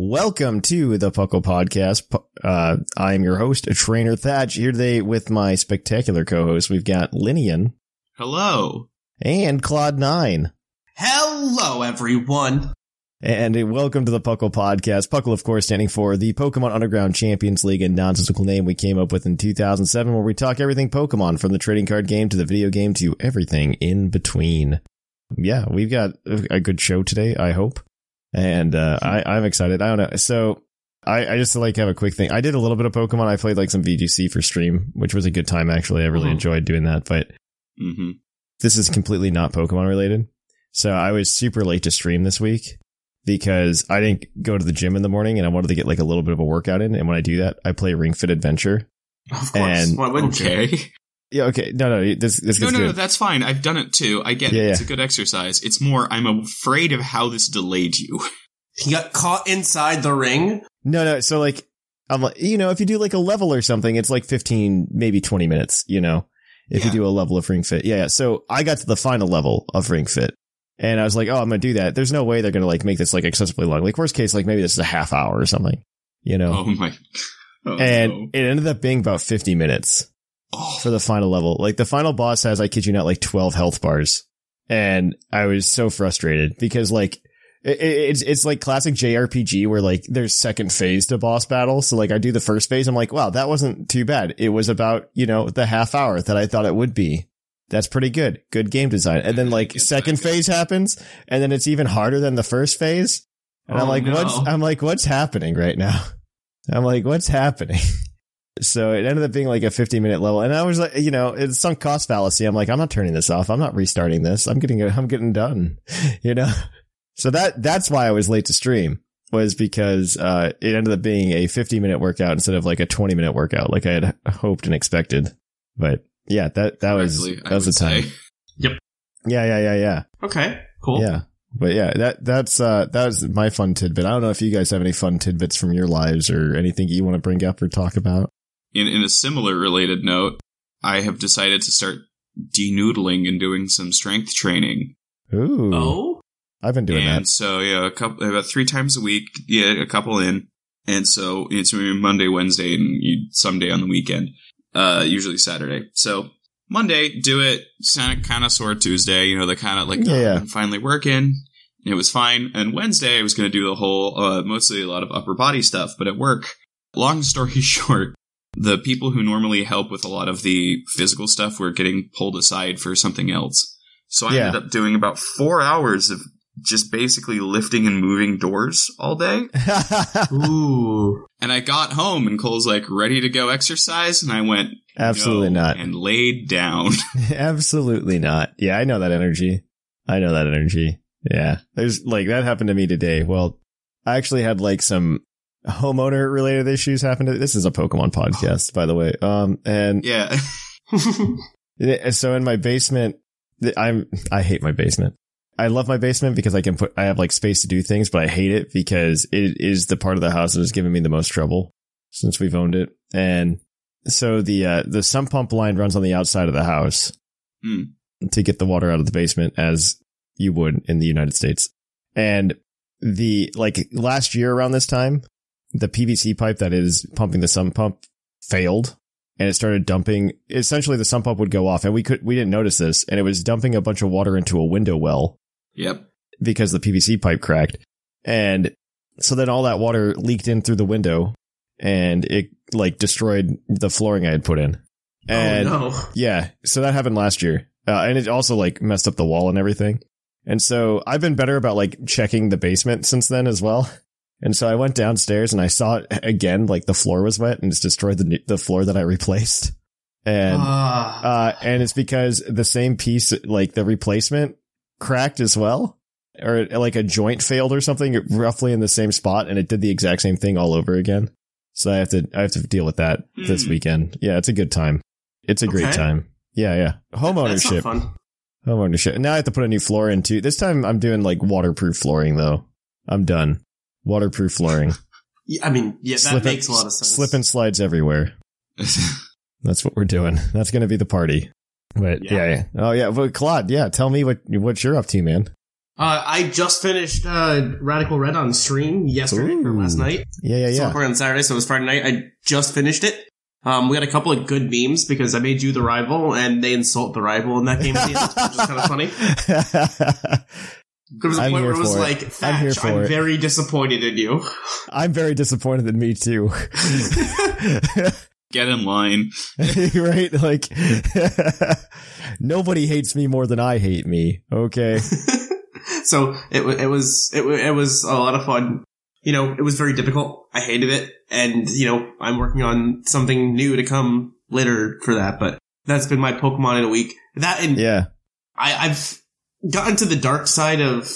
Welcome to the PUCL Podcast. Uh, I am your host, Trainer Thatch, here today with my spectacular co-host. We've got Lynian Hello. and Claude Nine. Hello, everyone. And welcome to the PUCL Podcast. PUCL, of course, standing for the Pokemon Underground Champions League, a nonsensical name we came up with in 2007, where we talk everything Pokemon, from the trading card game to the video game to everything in between. Yeah, we've got a good show today, I hope. And uh, I, I'm excited. I don't know. So I, I just like have a quick thing. I did a little bit of Pokemon. I played like some VGC for stream, which was a good time, actually. I really Mhm. enjoyed doing that. But Mm-hmm. this is completely not Pokemon related. So I was super late to stream this week because I didn't go to the gym in the morning and I wanted to get like a little bit of a workout in. And when I do that, I play Ring Fit Adventure. Of course. And- Why wouldn't you? Okay. Yeah, okay. No, no, this this No, gets no, good. no, that's fine. I've done it too. I get Yeah, it. It's a good exercise. It's more, I'm afraid of how this delayed you. He got caught inside the ring. No, no. So like, I'm like, you know, if you do like a level or something, it's like 15, maybe 20 minutes, you know, if you do a level of Ring Fit. Yeah, yeah. So I got to the final level of Ring Fit and I was like, oh, I'm going to do that. There's no way they're going to like make this like excessively long. Like worst case, like maybe this is a half hour or something, you know? Oh my. Oh, and no. it ended up being about 50 minutes Oh, for the final level. Like the final boss has, I kid you not, like 12 health bars. And I was so frustrated because like, it, it- it's, it's like classic JRPG where like there's second phase to boss battle. So like I do the first phase. I'm like, wow, that wasn't too bad. It was about, you know, the half hour that I thought it would be. That's pretty good. Good game design. And then like second phase happens and then it's even harder than the first phase. And I'm Oh, like, no. what's, I'm like, what's happening right now? I'm like, what's happening? So it ended up being like a 50 minute level. And I was like, you know, it's sunk cost fallacy. I'm like, I'm not turning this off. I'm not restarting this. I'm getting, I'm getting done, you know? So that, that's why I was late to stream was because, uh, it ended up being a 50 minute workout instead of like a 20 minute workout, like I had hoped and expected. But yeah, that, that was, correctly, that was the time. say. Yeah, yeah, yeah, yeah. Okay, cool. Yeah. But yeah, that, that's, uh, that was my fun tidbit. I don't know if you guys have any fun tidbits from your lives or anything you want to bring up or talk about. In, in a similar related note, I have decided to start denoodling and doing some strength training. Ooh. Oh, I've been doing and that. so, yeah, a couple, about three times a week, yeah, a couple in. And so it's Monday, Wednesday, and you, someday on the weekend. Uh, usually Saturday. So Monday, do it. Kind of sore Tuesday, you know, the kind of like, Yeah, oh, yeah. I'm finally working. It was fine. And Wednesday, I was going to do the whole, uh, mostly a lot of upper body stuff, but at work, long story short, the people who normally help with a lot of the physical stuff were getting pulled aside for something else. So I Yeah. ended up doing about four hours of just basically lifting and moving doors all day. ooh. And I got home and Cole's like ready to go exercise. And I went, Absolutely "No," not. And laid down. Absolutely not. Yeah, I know that energy. I know that energy. Yeah. There's like that happened to me today. Well, I actually had like some homeowner related issues happen to this is a Pokemon podcast, by the way. Um and yeah. so in my basement I'm I hate my basement. I love my basement because I can put I have like space to do things, but I hate it because it is the part of the house that has given me the most trouble since we've owned it. And so the uh the sump pump line runs on the outside of the house Hmm. to get the water out of the basement as you would in the United States. And the like last year around this time, the PVC pipe that is pumping the sump pump failed and it started dumping. Essentially, the sump pump would go off, and we could we didn't notice this, and it was dumping a bunch of water into a window well Yep. because the PVC pipe cracked, and so then all that water leaked in through the window, and it like destroyed the flooring I had put in. And oh no. yeah, so that happened last year, uh, and it also like messed up the wall and everything. And so I've been better about like checking the basement since then as well. And so I went downstairs and I saw it again, like the floor was wet and it's destroyed the the floor that I replaced. And Ah. uh, and it's because the same piece, like the replacement, cracked as well, or like a joint failed or something, roughly in the same spot, and it did the exact same thing all over again. So I have to I have to deal with that this Hmm. weekend. Yeah, it's a good time. It's a great time. Yeah, yeah. Homeownership. That's not Home ownership. Now I have to put a new floor in too. This time I'm doing like waterproof flooring though. I'm done. Waterproof flooring. Yeah, I mean, yeah, that Slip and- makes a lot of sense. Slip and slides everywhere. That's what we're doing. That's going to be the party. But yeah. Yeah. yeah, Oh yeah. But Claude, yeah. Tell me what what you're up to, man. Uh, I just finished uh, Radical Red on stream yesterday or last night. Yeah, yeah, So yeah. recording on Saturday, so it was Friday night. I just finished it. Um, we got a couple of good memes because I made you the rival, and they insult the rival in that game, the end, which is kind of funny. There was a I'm point where it was it. like, I'm Thatch, I'm it." very disappointed in you. I'm very disappointed in me too. Get in line. right? Like nobody hates me more than I hate me. Okay. so it it was it it was a lot of fun. You know, it was very difficult. I hated it, and you know, I'm working on something new to come later for that. But that's been my Pokemon in a week. That and Yeah. I, I've gotten to the dark side of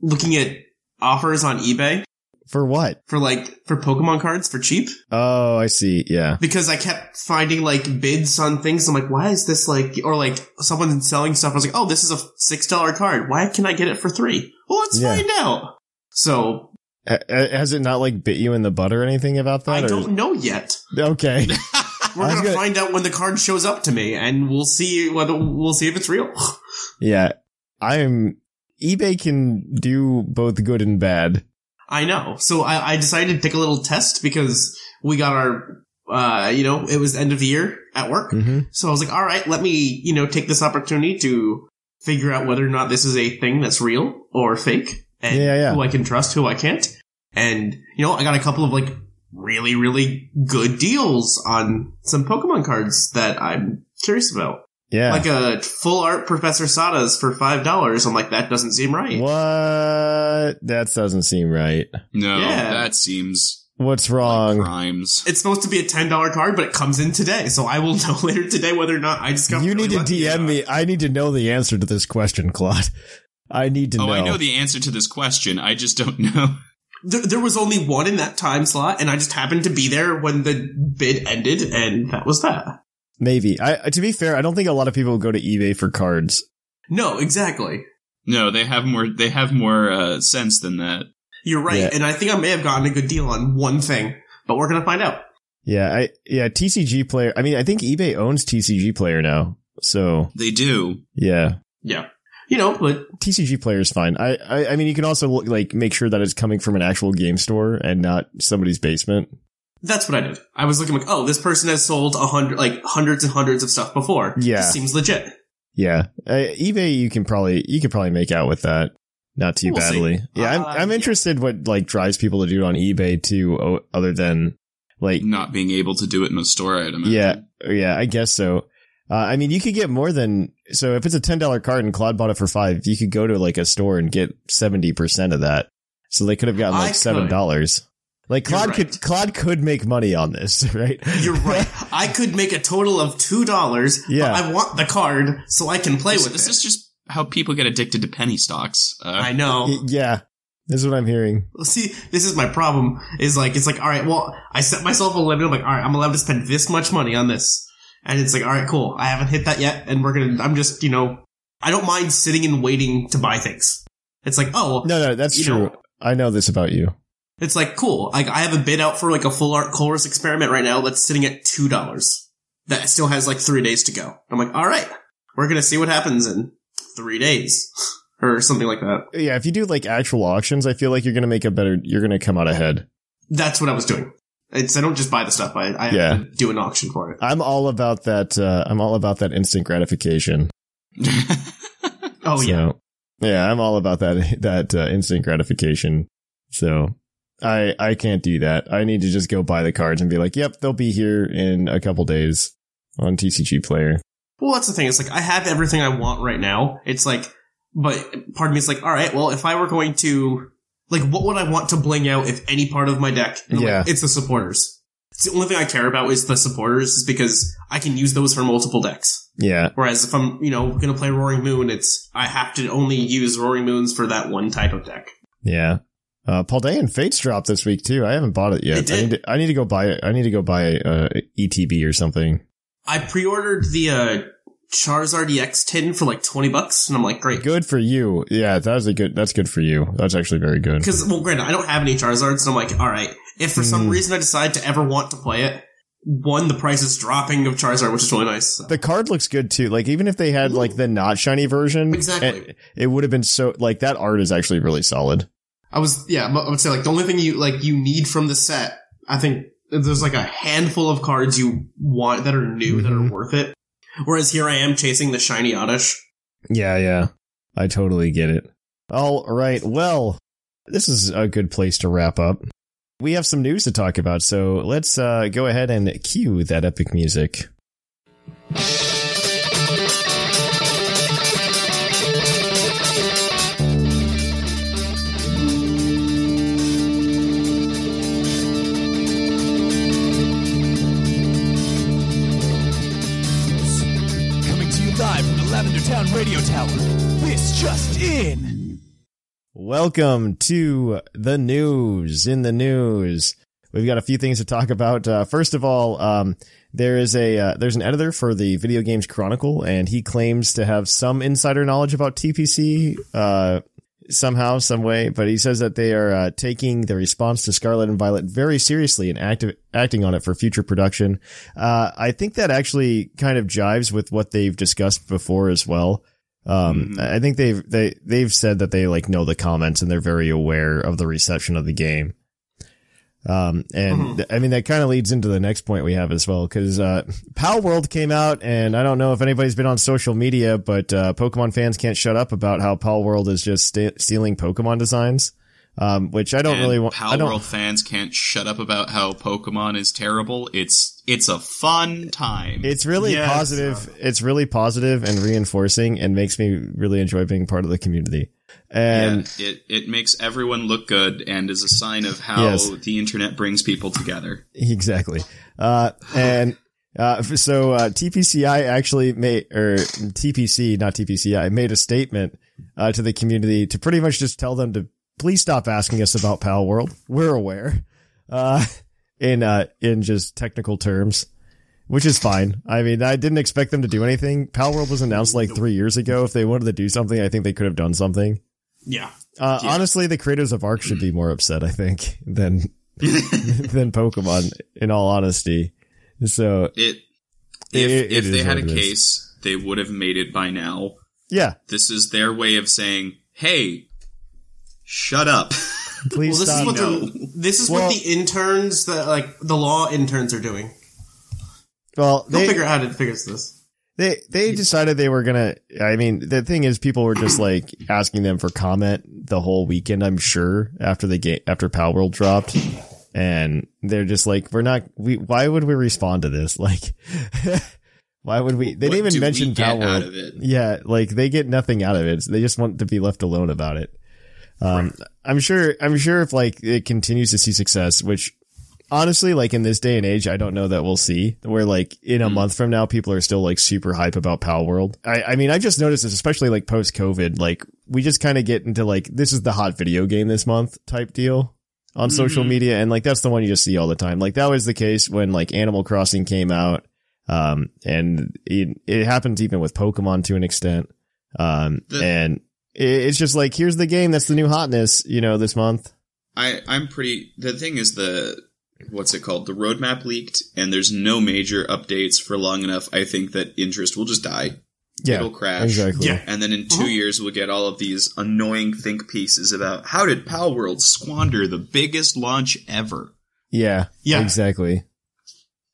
looking at offers on eBay For what? for like for Pokemon cards for cheap Oh, I see. Yeah. because I kept finding like bids on things. I'm like, why is this like, or like someone selling stuff. I was like, oh, this is a six dollar card. Why can I get it for three? Well, let's Yeah. find out. So Ha- Has it not like bit you in the butt or anything about that? I or- don't know yet. Okay. We're gonna, gonna- find out when the card shows up to me, and we'll see whether we'll see if it's real. yeah. I'm eBay can do both good and bad. I know. So I, I decided to take a little test because we got our, uh, you know, it was end of the year at work. Mm-hmm. So I was like, all right, let me, you know, take this opportunity to figure out whether or not this is a thing that's real or fake and Yeah, yeah. who I can trust, who I can't. And, you know, I got a couple of like really, really good deals on some Pokemon cards that I'm curious about. Yeah. Like a full art Professor Sada's for $5. I'm like, that doesn't seem right. what? That doesn't seem right. No, Yeah. that seems What's like wrong? crimes. It's supposed to be a $10 card, but it comes in today. So I will know later today whether or not I just got you really need to DM not. me. I need to know the answer to this question, Claude. I need to Oh, know. I know the answer to this question. I just don't know. There, there was only one in that time slot, and I just happened to be there when the bid ended, and that was that. Maybe. I to be fair, I don't think a lot of people go to eBay for cards. No, exactly. No, they have more. They have more uh, sense than that. You're right, Yeah. and I think I may have gotten a good deal on one thing, but we're gonna find out. Yeah, I yeah, TCG player. I mean, I think eBay owns TCG player now. So, They do. yeah. Yeah, you know, but TCG player is fine. I, I I mean, you can also look, like make sure that it's coming from an actual game store and not somebody's basement. That's what I did. I was looking like, oh, this person has sold a hundred, like hundreds and hundreds of stuff before. Yeah. this seems legit. Yeah, uh, eBay you can probably you could probably make out with that. Not too We'll see. badly. Yeah, I'm Uh, I'm yeah. interested what like drives people to do it on eBay too, other than like Not being able to do it in a store, I'd imagine. Yeah, yeah, I guess so. Uh, I mean, you could get more than so if it's a ten dollar card and Claude bought it for five, you could go to like a store and get seventy percent of that. So they could have gotten I like seven could. dollars. Like You're Claude right. could Claude could make money on this, right? You're right. I could make a total of two dollars. Yeah. I want the card so I can play This, with this this is just how people get addicted to penny stocks. Uh, I know. Y- yeah, this is what I'm hearing. Well, see, this is my problem. Is like it's like all right. Well, I set myself a limit. I'm like, all right, I'm allowed to spend this much money on this, and it's like, all right, cool. I haven't hit that yet, and we're gonna. I'm just, you know, I don't mind sitting and waiting to buy things. It's like, oh, No, no, that's true. know- I know this about you. It's like cool. Like I have a bid out for like a full art chorus experiment right now that's sitting at two dollars. That still has like three days to go. I'm like, all right, we're gonna see what happens in three days or something like that. Yeah, if you do like actual auctions, I feel like you're gonna make a better. You're gonna come out ahead. That's what I was doing. It's I don't just buy the stuff. I, I Yeah. have to do an auction for it. I'm all about that. Uh, I'm all about that instant gratification. Oh yeah. Yeah, I'm all about that that uh, instant gratification. So I I can't do that. I need to just go buy the cards and be like, "Yep, they'll be here in a couple days on TCG Player." Well, that's the thing. It's like I have everything I want right now. It's like, but part of me is like, all right, well, if I were going to, like, what would I want to bling out if any part of my deck? And Yeah. like, it's the supporters. It's the only thing I care about is the supporters, is because I can use those for multiple decks. Yeah, Whereas if I'm, you know, gonna play Roaring Moon, it's I have to only use Roaring Moons for that one type of deck. yeah. Uh, Paldean Fates dropped this week too. I haven't bought it yet. I need to, I need to go buy it. I need to go buy uh, ETB or something. I pre-ordered the uh, Charizard EX tin for like twenty bucks, and I'm like, great. Good for you. Yeah, that was a good. That's good for you. That's actually very good. Because, well, granted, I don't have any Charizards, so I'm like, all right. If for some Hmm. reason I decide to ever want to play it, one, the price is dropping of Charizard, which is really nice. The card looks good too. Like even if they had like the not shiny version, Exactly. it, it would have been so like that art is actually really solid. I was, yeah, I would say like the only thing you like you need from the set, I think there's like a handful of cards you want that are new that Mhm. are worth it. Whereas here I am chasing the shiny Oddish. Yeah, yeah. I totally get it. All right. Well, this is a good place to wrap up. We have some news to talk about, so let's uh, go ahead and cue that epic music. Radio Tower. This just in. Welcome to the news. In the news, we've got a few things to talk about. Uh, first of all, um, there is a uh, there's an editor for the Video Games Chronicle, and he claims to have some insider knowledge about TPC. Uh, somehow, some way, but he says that they are uh, taking the response to Scarlet and Violet very seriously and active, acting on it for future production. Uh, I think that actually kind of jives with what they've discussed before as well. Um, I think they've they they've said that they like know the comments and they're very aware of the reception of the game. Um, and th- I mean that kind of leads into the next point we have as well because uh, Pal World came out, and I don't know if anybody's been on social media, but uh, Pokemon fans can't shut up about how Pal World is just sta stealing Pokemon designs. Um, which I don't and really want. Pal I don't. World fans can't shut up about how Pokemon is terrible. It's it's a fun time. It's really Yes. positive. It's really positive and reinforcing, and makes me really enjoy being part of the community. And yeah, it it makes everyone look good and is a sign of how Yes. the internet brings people together. Exactly. Uh, and, uh, so, uh, TPCI actually made, or TPC, not TPCI, made a statement, uh, to the community to pretty much just tell them to please stop asking us about Pal World. We're aware, uh, in, uh, in just technical terms. Which is fine. I mean, I didn't expect them to do anything. Pal World was announced like three years ago. If they wanted to do something, I think they could have done something. Yeah. Uh, honestly, the creators of Ark should be more upset, I think, than than Pokemon. In all honesty, so It if It- it if is they had a it case, they would have made it by now. yeah, This is their way of saying, "Hey, shut up." please Well, this stop. is what No. the this is Well- what the interns, the like the law interns, are doing. well, They'll they figure out how to figure this. they they decided they were gonna. I mean, the thing is, people were just like asking them for comment the whole weekend. I'm sure after the game after Pal World dropped. And they're just like, we're not, we, why would we respond to this? Like, why would we, they What didn't even do we mention get Pal out World. of it? Yeah, like they get nothing out of it. They just want to be left alone about it. Um, I'm sure, I'm sure if like it continues to see success, which honestly, like in this day and age, I don't know that we'll see where like in a Hmm. month from now, people are still like super hype about Pal World. I, I mean, I just noticed this, especially like post COVID, like we just kind of get into like, this is the hot video game this month type deal on social Mhm. media. And like, that's the one you just see all the time. Like that was the case when like Animal Crossing came out. Um, and it, it happens even with Pokemon to an extent. Um, The- and it's just like, here's the game that's the new hotness, you know, this month. I I'm pretty. The thing is the what's it called? The roadmap leaked, and there's no major updates for long enough. I think that interest will just die. Yeah, It'll crash. exactly. Yeah. And then in 2 uh-huh. years, we'll get all of these annoying think pieces about how did Pal World squander the biggest launch ever? Yeah. Yeah. Exactly.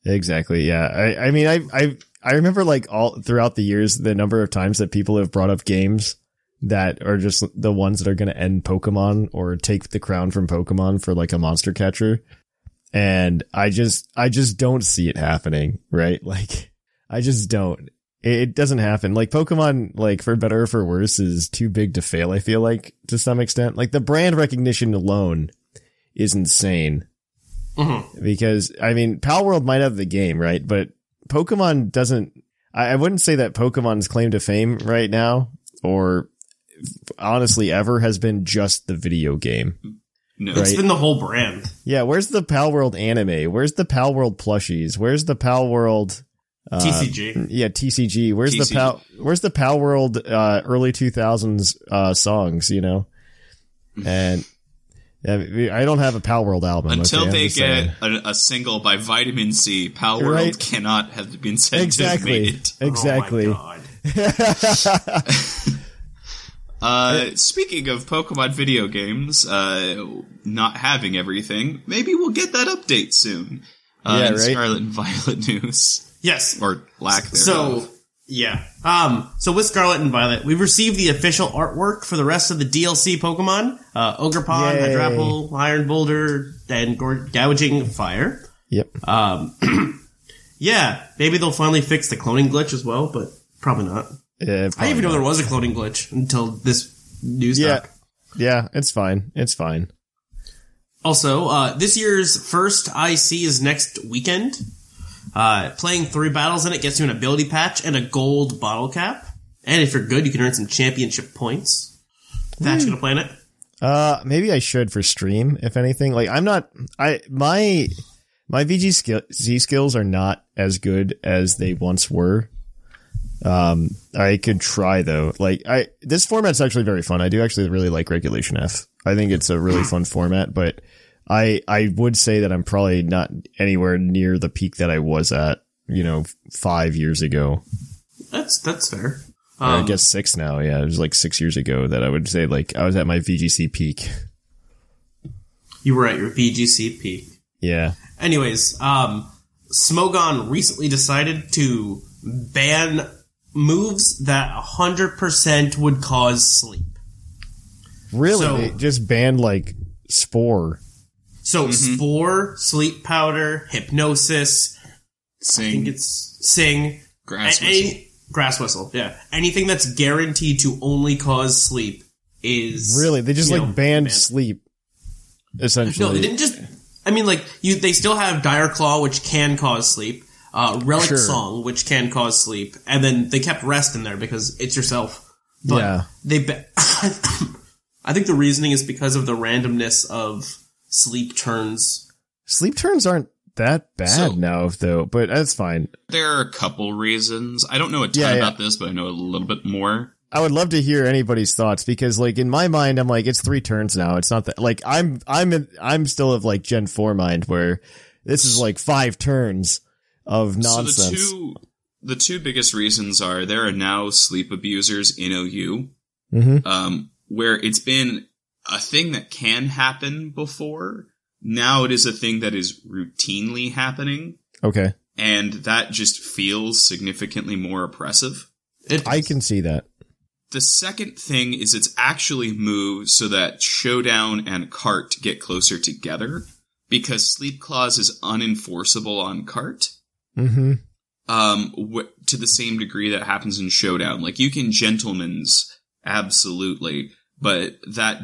Exactly. Yeah. I, I mean, I, I, I remember like all throughout the years, the number of times that people have brought up games that are just the ones that are going to end Pokemon or take the crown from Pokemon for like a monster catcher. And I just, I just don't see it happening, right? Like, I just don't. It, doesn't happen. Like Pokemon, like for better or for worse, is too big to fail. I feel like to some extent, like the brand recognition alone is insane Mhm. because I mean, Pal World might have the game, right? But Pokemon doesn't. I, I wouldn't say that Pokemon's claim to fame right now, or honestly ever, has been just the video game. No, Right. It's been the whole brand. Yeah, where's the Pal World anime? Where's the Pal World plushies? Where's the Pal World? Uh, TCG. Yeah, TCG. Where's the Pal? Where's the Pal World uh, early two thousands uh, songs? You know, and I don't have a Pal World album until okay? They get a, a single by Vitamin C, Pal World Right. cannot have been said to have exactly, made it. exactly. Oh my God. Uh, speaking of Pokemon video games, uh, not having everything, maybe we'll get that update soon. Uh, Yeah, right? Scarlet and Violet news. Yes. Or lack thereof. So yeah. Um. So with Scarlet and Violet, we've received the official artwork for the rest of the DLC Pokemon: uh, Ogerpon, Yay. Hydrapple, Iron Boulder, and Gor- Gouging Fire. Yep. Um. yeah. Maybe they'll finally fix the cloning glitch as well, but probably not. Yeah, I didn't even know there was a cloning glitch until this news. Yeah. doc. Yeah, it's fine. It's fine. Also, uh, this year's first IC is next weekend. Uh, playing three battles in it gets you an ability patch and a gold bottle cap. And if you're good, you can earn some championship points. Thatch gonna play in it? Uh, maybe I should for stream, if anything. Like, I'm not, I, my, my VG skill, Z skills are not as good as they once were. Um, I could try though. Like, I, this format's actually very fun. I do actually really like Regulation F. I think it's a really fun format, but I, I would say that I'm probably not anywhere near the peak that I was at, you know, five years ago. That's that's fair. Or I Um, guess six now. Yeah, it was like six years ago that I would say like I was at my VGC peak. you were at your VGC peak. Yeah. Anyways, um, Smogon recently decided to ban moves that 100% would cause sleep. Really? So- they just banned like Spore. So mm-hmm. Spore, Sleep Powder, Hypnosis, I think Sing, it's Sing, grass a- whistle. any- grass whistle, yeah. Anything that's guaranteed to only cause sleep is Really? They just like know, banned banned. sleep. Essentially. No, they didn't just. I mean, like you, they still have Dire Claw, which can cause sleep. Uh, Relic Sure. Song, which can cause sleep, and then they kept rest in there because it's yourself. But Yeah. they. Ba- I think the reasoning is because of the randomness of sleep turns. Sleep turns aren't that bad So- now though, but that's fine. There are a couple reasons. I don't know a ton Yeah, yeah. about this, but I know a little bit more. I would love to hear anybody's thoughts because like in my mind I'm like it's 3 turns now. It's not that like I'm I'm in, I'm still of like Gen 4 mind where this is like 5 turns of nonsense. So the two, the two biggest reasons are there are now sleep abusers in OU, Mhm. um, where it's been a thing that can happen before. Now it is a thing that is routinely happening, Okay. and that just feels significantly more oppressive. It, I can see that. The second thing is it's actually moved so that Showdown and Cart get closer together because Sleep Clause is unenforceable on Cart. Mhm. um w- to the same degree that happens in showdown like you can gentlemen's absolutely but that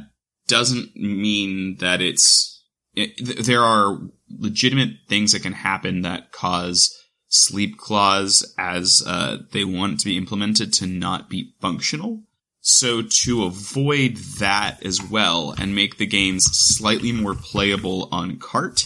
doesn't mean that it's it, th- there are legitimate things that can happen that cause sleep clause as uh, they want to be implemented to not be functional so to avoid that as well and make the games slightly more playable on cart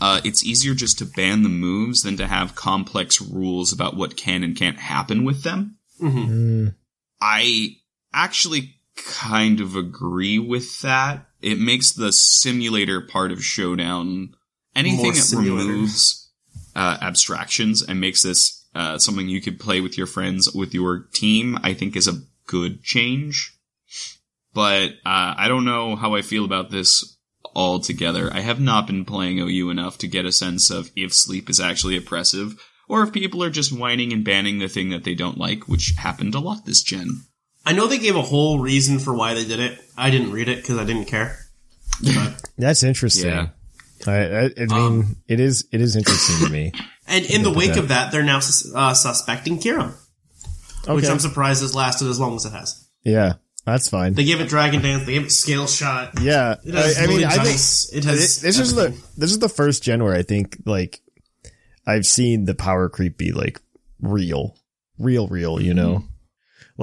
uh, it's easier just to ban the moves than to have complex rules about what can and can't happen with them. Mhm. Mm. I actually kind of agree with that. It makes the simulator part of Showdown anything that removes uh, abstractions and makes this uh, something you could play with your friends with your team. I think is a good change, but uh, I don't know how I feel about this altogether. I have not been playing OU enough to get a sense of if sleep is actually oppressive, or if people are just whining and banning the thing that they don't like, which happened a lot this gen. I know they gave a whole reason for why they did it. I didn't read it because I didn't care. That's interesting. Yeah. I, I, I mean, it is it is interesting to me. and in the wake that. of that, they're now sus- uh, suspecting Kira, which I'm surprised has lasted as long as it has. Yeah, that's fine. They gave it Dragon Dance. They gave it Scale Shot. yeah, It has I, I mean, I think It has. this, this is the this is the first gen where I think like I've seen the power creep be like real, real, real. You know, mm-hmm.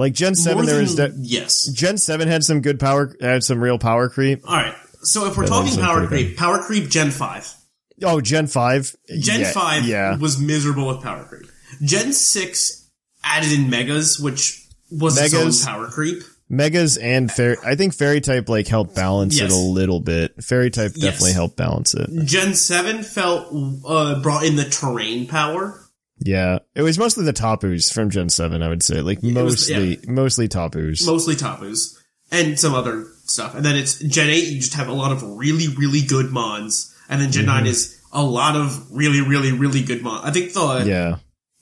like Gen Seven, More there was than- de- yes. Gen Seven had some good power, had some real power creep. All right. So if we're That talking power creep, power creep Gen five. Oh, Gen Five, Gen yeah, 5 yeah, was miserable with power creep. Gen 6 added in megas, which was Megas. its own power creep. Megas and fairy. I think fairy type like helped balance Yes. it a little bit. Fairy type Yes. definitely helped balance it. Gen 7 felt, uh, brought in the terrain power. Yeah, it was mostly the Tapus from Gen Seven. I would say like was- mostly mostly Tapus. Mostly Tapus. And some other stuff. And then it's Gen 8, you just have a lot of really, really good mons. And then Gen Mm-hmm. 9 is a lot of really, really, really good mons. I think the, Yeah,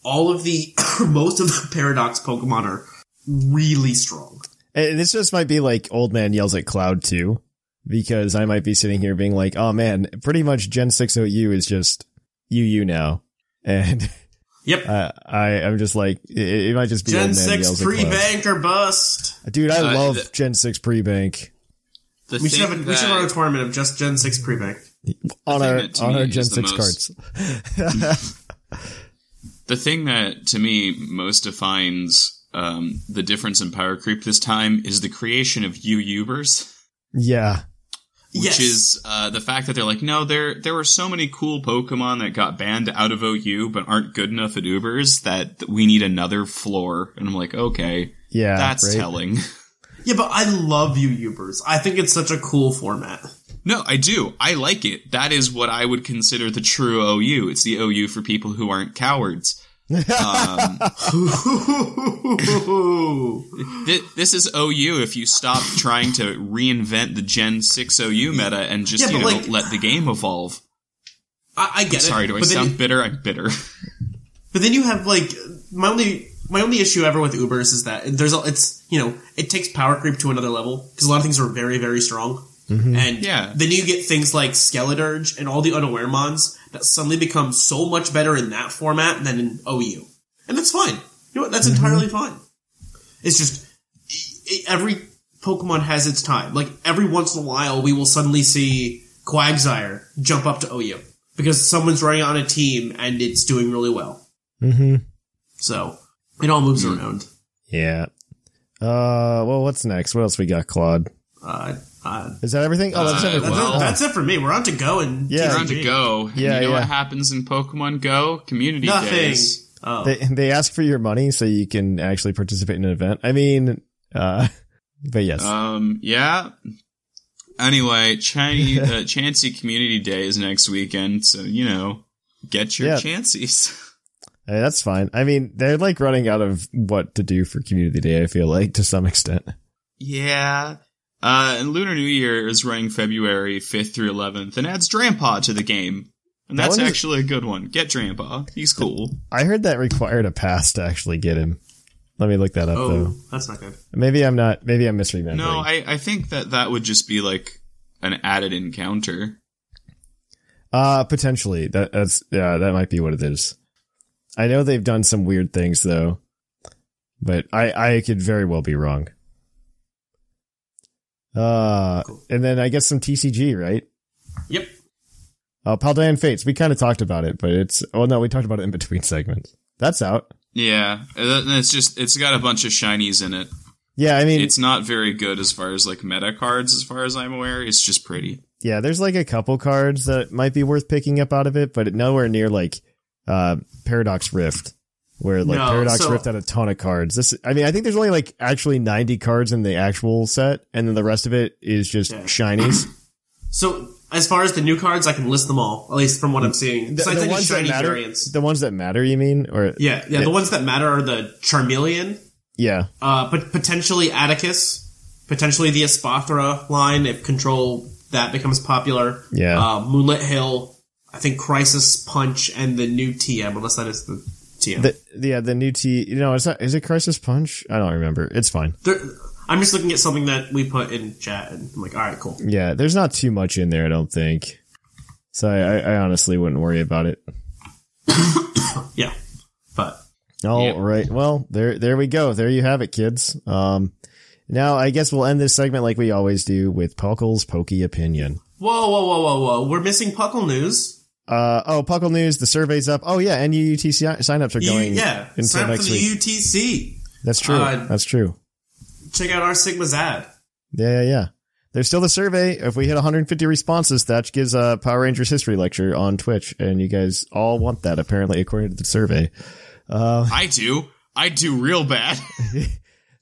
all of the, most of the Paradox Pokemon are really strong. And this just might be like old man yells at cloud too, because I might be sitting here being like, oh man, pretty much Gen Six OU is just UU now, and Yep. uh, I I'm just like it, it might just be Gen old man 6 yells at cloud. pre-bank or bust. Dude, I Uh, love the- Gen Six pre bank We should, have a, we should run a tournament of just Gen 6 pre-bank. on our on our Gen Six most- cards. The thing that to me most defines um, the difference in power creep this time is the creation of UUbers. yeah, which Yes. is uh, the fact that they're like, no, there there were so many cool Pokemon that got banned out of OU, but aren't good enough at Ubers that we need another floor. And I'm like, okay, yeah, that's right? telling. Yeah, but I love UUbers. I think it's such a cool format. No, I do. I like it. That is what I would consider the true OU. It's the OU for people who aren't cowards. Um, thi- this is OU if you stop trying to reinvent the Gen 6 OU meta and just, Yeah, you know, like- let the game evolve. I, I get Sorry, it. do I sound bitter? I'm bitter. But then you have like my only my only issue ever with Ubers is that there's a, it's you know it takes power creep to another level because a lot of things are very very strong. And Yeah. then you get things like Skeledirge and all the unaware mons that suddenly become so much better in that format than in OU. And that's fine. You know what? That's entirely fine. It's just i- i- every Pokemon has its time. Like every once in a while we will suddenly see Quagsire jump up to OU because someone's running on a team and it's doing really well. Mm-hmm. So it all moves around. Yeah. Uh, well, what's next? What else we got, Claude? Uh, uh, Is that everything? Oh, that's Uh, everything. that's, well- it, that's it for me. We're on to go and Yeah. We're on to go. And Yeah, you know yeah. what happens in Pokemon Go? Community Nothing. days. Oh. They they ask for your money so you can actually participate in an event. I mean, uh, but yes, Um, yeah. Anyway, Chinese, uh, Chansey Community Day is next weekend, so you know, get your Yeah. Chanseys. Hey, that's fine. I mean, they're like running out of what to do for Community Day. I feel like to some extent. yeah. Uh, and Lunar New Year is running February 5th through 11th and adds Drampa to the game. And That that's is- actually a good one. Get Drampa. He's cool. I heard that required a pass to actually get him. Let me look that up oh, though. that's not good. Maybe I'm not. Maybe I'm misremembering. No, I, I think that that would just be like an added encounter. Uh, potentially. That that's yeah, that might be what it is. I know they've done some weird things though, but I I could very well be wrong. Uh, and then I guess some TCG, right? Yep. Uh, Paldean Fates. We kind of talked about it, but it's oh no, we talked about it in between segments. That's out. Yeah, it's just it's got a bunch of shinies in it. Yeah, I mean, It's not very good as far as like meta cards, as far as I'm aware. It's just pretty. yeah, there's like a couple cards that might be worth picking up out of it, but nowhere near like uh Paradox Rift, where like No, Paradox so- Rift had a ton of cards. This, I mean, I think there's only like actually 90 cards in the actual set, and then the rest of it is just Yeah. shinies. So as far as the new cards, I can list them all, at least from what I'm seeing. The, Besides the any ones that matter, variants. the ones that matter, you mean, or Yeah, yeah, the ones that matter are the Charmeleon, yeah, uh, but potentially Atticus, potentially the Espathra line if Control that becomes popular. Yeah. Uh, Moonlit Hill, I think Crisis Punch, and the new TM, unless that is the TM. The, yeah, the new T. You know, is that is it Crisis Punch? I don't remember. It's fine. There- I'm just looking at something that we put in chat, and I'm like, all right, cool. Yeah, there's not too much in there. I don't think. So I, I honestly wouldn't worry about it. Yeah, but All Yeah. right. Well, there there we go. There you have it, kids. Um, now I guess we'll end this segment like we always do with PUCL's pokey opinion. whoa, whoa, whoa, whoa, whoa, we're missing PUCL news. Uh oh, PUCL news. The survey's up. Oh yeah, NUUT signups are You- going yeah, until sign up for the week. UTC. That's true. Uh, That's true. Check out our Sigma's ad. Yeah, yeah, yeah. There's still the survey. If we hit 150 responses, that gives a Power Rangers history lecture on Twitch, and you guys all want that apparently, according to the survey. I do. I do real bad.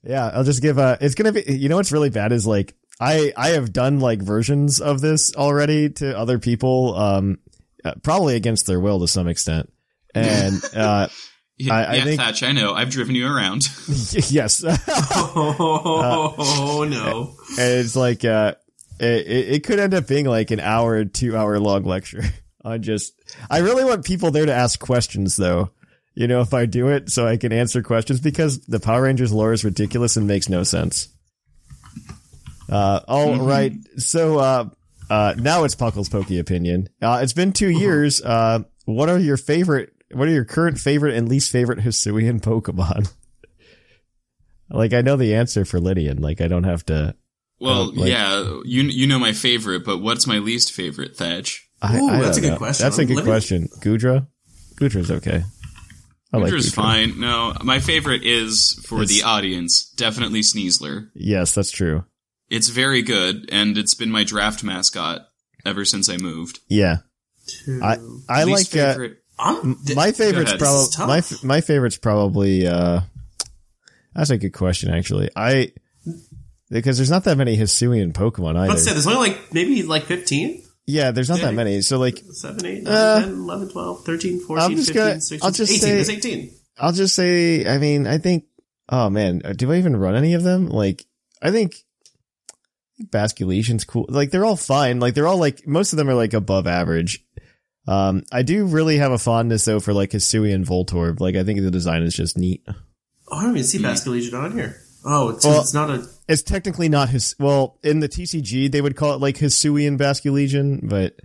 Yeah, I'll just give a. It's gonna be. You know what's really bad is like I I have done like versions of this already to other people, um, uh, probably against their will to some extent, and uh, Yeah, I- I yeah, think- Thatch, I know. I've driven you around. yes, Oh no! And it's like uh, it, it could end up being like an hour, two hour long lecture on just. I really want people there to ask questions though. You know, if I do it so I can answer questions because the Power Rangers lore is ridiculous and makes no sense. Uh, all right. So, uh, uh, now it's PUCL's Pokey opinion. Uh, it's been two years. Uh, what are your favorite, what are your current favorite and least favorite Hisuian Pokemon? like, I know the answer for Lynian. Like, I don't have to. Well, like- yeah, you you know my favorite, but what's my least favorite, Thatch? I, Ooh, I that's a good know. question. That's a good Let me- question. Goodra? Goodra's okay. I like Goodra's Goodra. fine. No, my favorite is for It's- the audience, definitely Sneasler. Yes, that's true. It's very good, and it's been my draft mascot ever since I moved. Yeah. I, I Least like, uh, favorite. I'm, my favorite's probably This is tough. my my favorite's probably uh that's a good question actually i because there's not that many Hisuian Pokemon either. Let's say there's only like maybe like 15, yeah, there's not that many. So like, 7, 8, 9, Uh, 10, 11, 12, 13, 14, I'm just 15, gonna- 16, I'll just 18. say- There's 18. I'll just say, I mean, I think, oh man, uh, do I even run any of them? Like, I think Basculation's cool. Like, they're all fine. Like, they're all like, most of them are like above average. Um, I do really have a fondness though for like Hisuian Voltorb. Like, I think the design is just neat. Oh, I don't even see Basculegion on here. Oh, it's, Well- it's not a. It's technically not his. Well, in the TCG, they would call it like Hisuian Basculegion, but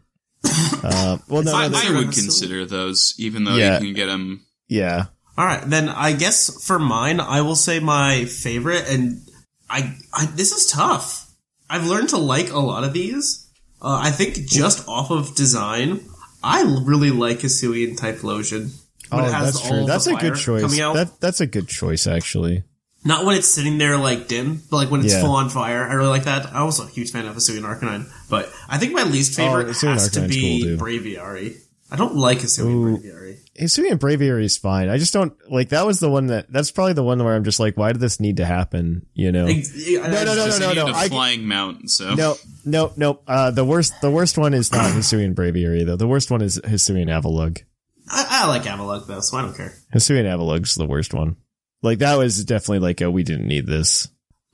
uh, well, no, I- no, I they- Sort of would a consider those, even though Yeah. you can get them. yeah, All right, then I guess for mine, I will say my favorite, and I, I this is tough. I've learned to like a lot of these. Uh, I think just off of design, I really like Hisuian Typhlosion. Oh, When it has that's true. That's a good choice. Coming out. That that's a good choice, actually. Not when it's sitting there like dim, but like when it's Yeah. full on fire. I really like that. I'm also a huge fan of Hisuian Arcanine, but I think my least favorite Oh, has to be cool. Braviary. I don't like Hisuian. Braviary. Hisuian Braviary is fine. I just don't like that was the one that that's probably the one where I'm just like, why did this need to happen? You know? No, no, no, Just no, needed no, a I- flying mount, so. No, no, no. Uh, the worst, the worst one is not Hisuian Braviary though. The worst one is Hisuian Avalugg. I, I like Avalugg though, so I don't care. Hisuian Avalugg's the worst one. Like that was definitely like, a we didn't need this.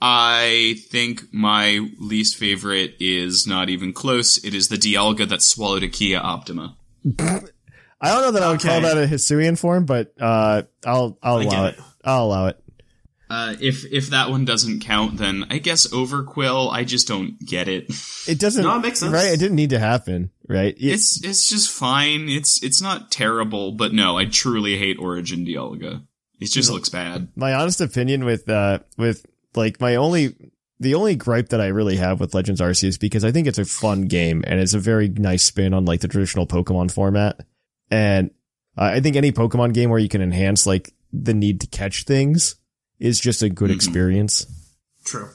I think my least favorite is not even close. It is the Dialga that swallowed a Kia Optima. I don't know that I would call that a Hisuian form, but uh, I'll I'll I allow it. it. I'll allow it. Uh, if if that one doesn't count, then I guess Overqwil. I just don't get it. It doesn't. No, it makes sense. Right? It didn't need to happen. Right? It- It's it's just fine. It's it's not terrible, but no, I truly hate Origin Dialga. It just looks bad. my honest opinion with uh with like my only the only gripe that I really have with Legends Arceus because I think it's a fun game and it's a very nice spin on like the traditional Pokemon format. And uh, I think any Pokemon game where you can enhance like the need to catch things is just a good Mhm. experience. True.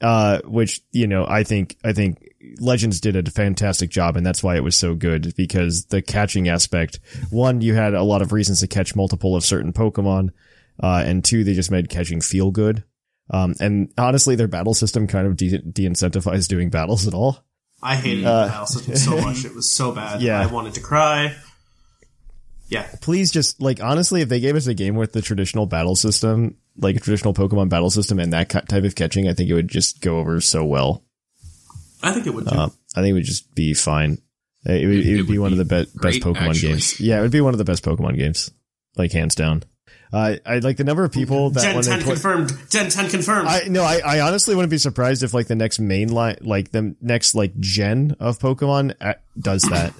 Uh, which, you know, I think, I think Legends did a fantastic job and that's why it was so good because the catching aspect, one, you had a lot of reasons to catch multiple of certain Pokemon. Uh, and two, they just made catching feel good. Um, and honestly, their battle system kind of de- de-incentivized doing battles at all. I hated Uh, the battle system so much. It was so bad. Yeah. I wanted to cry. Yeah. Please just, like, honestly, if they gave us a game with the traditional battle system, like a traditional Pokemon battle system and that type of catching, I think it would just go over so well. I think it would. Uh, I think it would just be fine. It would, it It would be one of the be- best Pokemon actually. games. Yeah, it would be one of the best Pokemon games, like hands down. Uh, I like the number of people that Gen when 10 they confirmed. Gen 10 confirmed. I no, I, I honestly wouldn't be surprised if like the next main line, like the next like gen of Pokemon uh, does that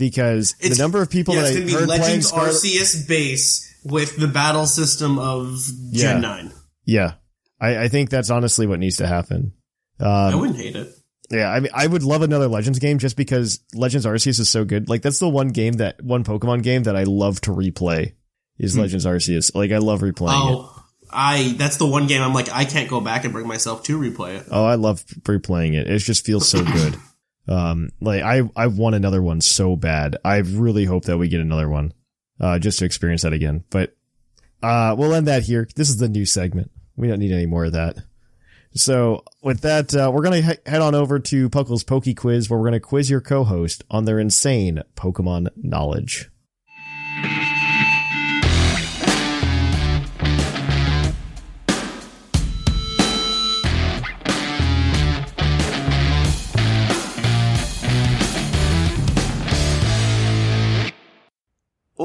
because It's- the number of people yeah, that it's I going to be heard playing Legends Scarlet, Arceus base with the battle system of Yeah. Gen 9. yeah, I, I think that's honestly what needs to happen. I Um, wouldn't hate it. yeah, I mean, I would love another Legends game just because Legends Arceus is so good. Like that's the one game that one Pokemon game that I love to replay is Legends Arceus. Like I love replaying it. Oh, I that's the one game I'm like I can't go back and bring myself to replay it. Oh, I love replaying it. It just feels so good. Um, like I, I want another one so bad. I really hope that we get another one, uh, just to experience that again. But, uh, we'll end that here. This is the new segment. We don't need any more of that. So with that, uh, we're to he- head on over to PUCL's Poke Quiz where we're to quiz your co-host on their insane Pokemon knowledge.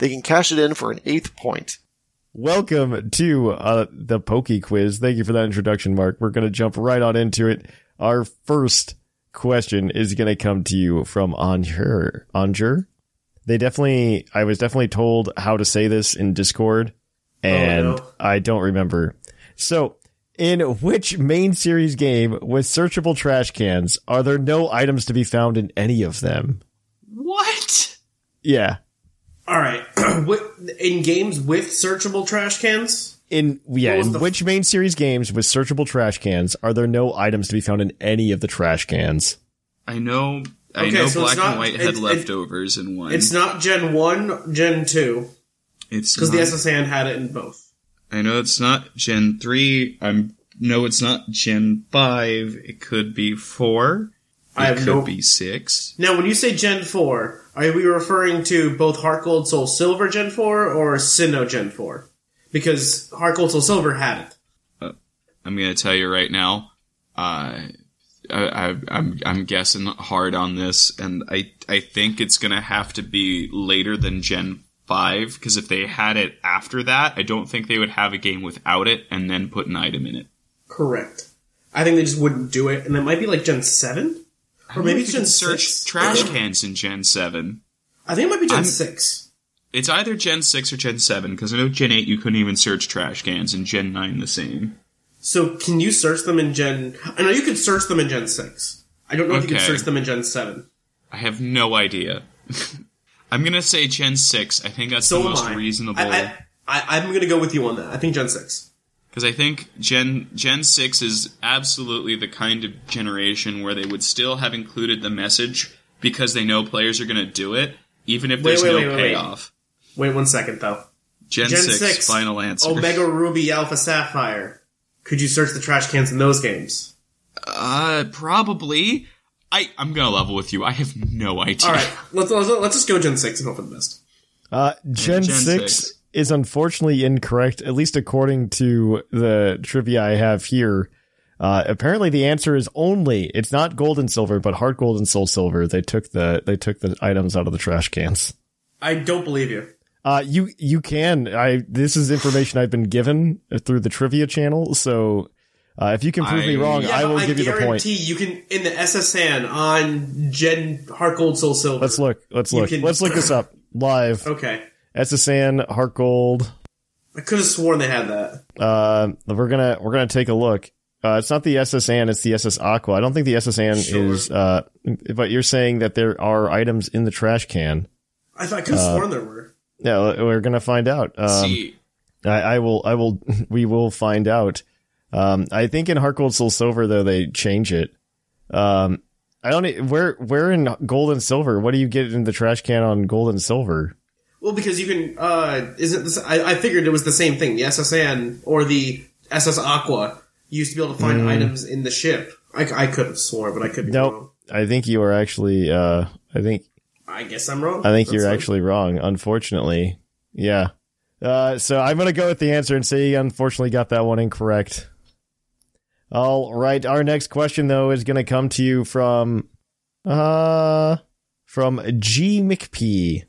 they can cash it in for an eighth point. Welcome to uh, the Poke Quiz. Thank you for that introduction, Mark. We're going to jump right on into it. Our first question is going to come to you from Anjur. Anjur? They definitely, I was definitely told how to say this in Discord, and Oh, no. I don't remember. So, in which main series game with searchable trash cans are there no items to be found in any of them? What? Yeah. All right, What- in games with searchable trash cans. In yeah, in the- which main series games with searchable trash cans are there no items to be found in any of the trash cans? I know. I Okay, know so it's black not- and white it's- had it- leftovers in one. It's not Gen One, Gen Two, It's because the SS Anne had it in both. I know it's not Gen three. I'm no, it's not Gen five. It could be four. I have could no- be six. Now, when you say Gen Four, are we referring to both Heart Gold, Soul Silver Gen Four or Sinnoh Gen Four? Because Heart Gold, Soul Silver had it. I'm gonna tell you right now. Uh, I, I, I'm I'm guessing hard on this, and I I think it's gonna have to be later than Gen five because if they had it after that, I don't think they would have a game without it and then put an item in it. Correct. I think they just wouldn't do it, and it might be like Gen Seven, or maybe it's Gen search Six. trash cans in Gen seven. I think it might be Gen I'm- Six. It's either Gen six or Gen seven because I know Gen eight you couldn't even search trash cans, and Gen nine the same. So can you search them in Gen? I know you could search them in Gen Six. I don't know if you can Okay. search them in Gen Seven. I have no idea. I'm gonna say Gen six. I think that's So the am most I. reasonable. I, I, I, I'm going to go with you on that. I think Gen Six. Because I think Gen Gen six is absolutely the kind of generation where they would still have included the message because they know players are going to do it, even if there's wait, no wait, wait, wait. payoff. Wait one second though. Gen, Gen 6, 6, final answer. Omega Ruby Alpha Sapphire. Could you search the trash cans in those games? Uh, probably. I I'm gonna level with you. I have no idea. All right, let's, let's let's just go Gen Six and hope for the best. Uh, Gen, Gen 6, 6. Is unfortunately incorrect, at least according to the trivia I have here. Uh, apparently the answer is only, it's not gold and silver, but heart gold and soul silver. They took the, they took the items out of the trash cans. I don't believe you. Uh, you, you can, I, this is information I've been given through the trivia channel. So, uh, if you can prove me wrong, Yeah, I will I give you the point. guarantee you can in the SS Anne on Gen Heart Gold Soul Silver. Let's look, let's look, can- let's look this up live. Okay, SS Anne, heart gold. I could have sworn they had that. Uh, we're gonna we're gonna take a look. Uh, it's not the SS Anne, it's the SS Aqua. I don't think the SS Anne Sure. is. Uh, but you're saying that there are items in the trash can. I thought I could have Uh, sworn there were. Yeah, we're gonna find out. Um, See, I, I will. I will. We will find out. Um, I think in Heart Gold Soul Silver though they change it. Um, I don't. Where where in gold and silver? What do you get in the trash can on gold and silver? Well, because you can. uh Isn't this? I, I figured it was the same thing. The SS Anne or the SS Aqua used to be able to find items in the ship. I, I could have swore, but I could be Nope. wrong. I think you are actually. Uh, I think I guess I'm wrong. I think That's you're fine. actually wrong. Unfortunately, yeah. Uh, so I'm gonna go with the answer and say you unfortunately got that one incorrect. All right, our next question though is gonna come to you from, uh, from G McP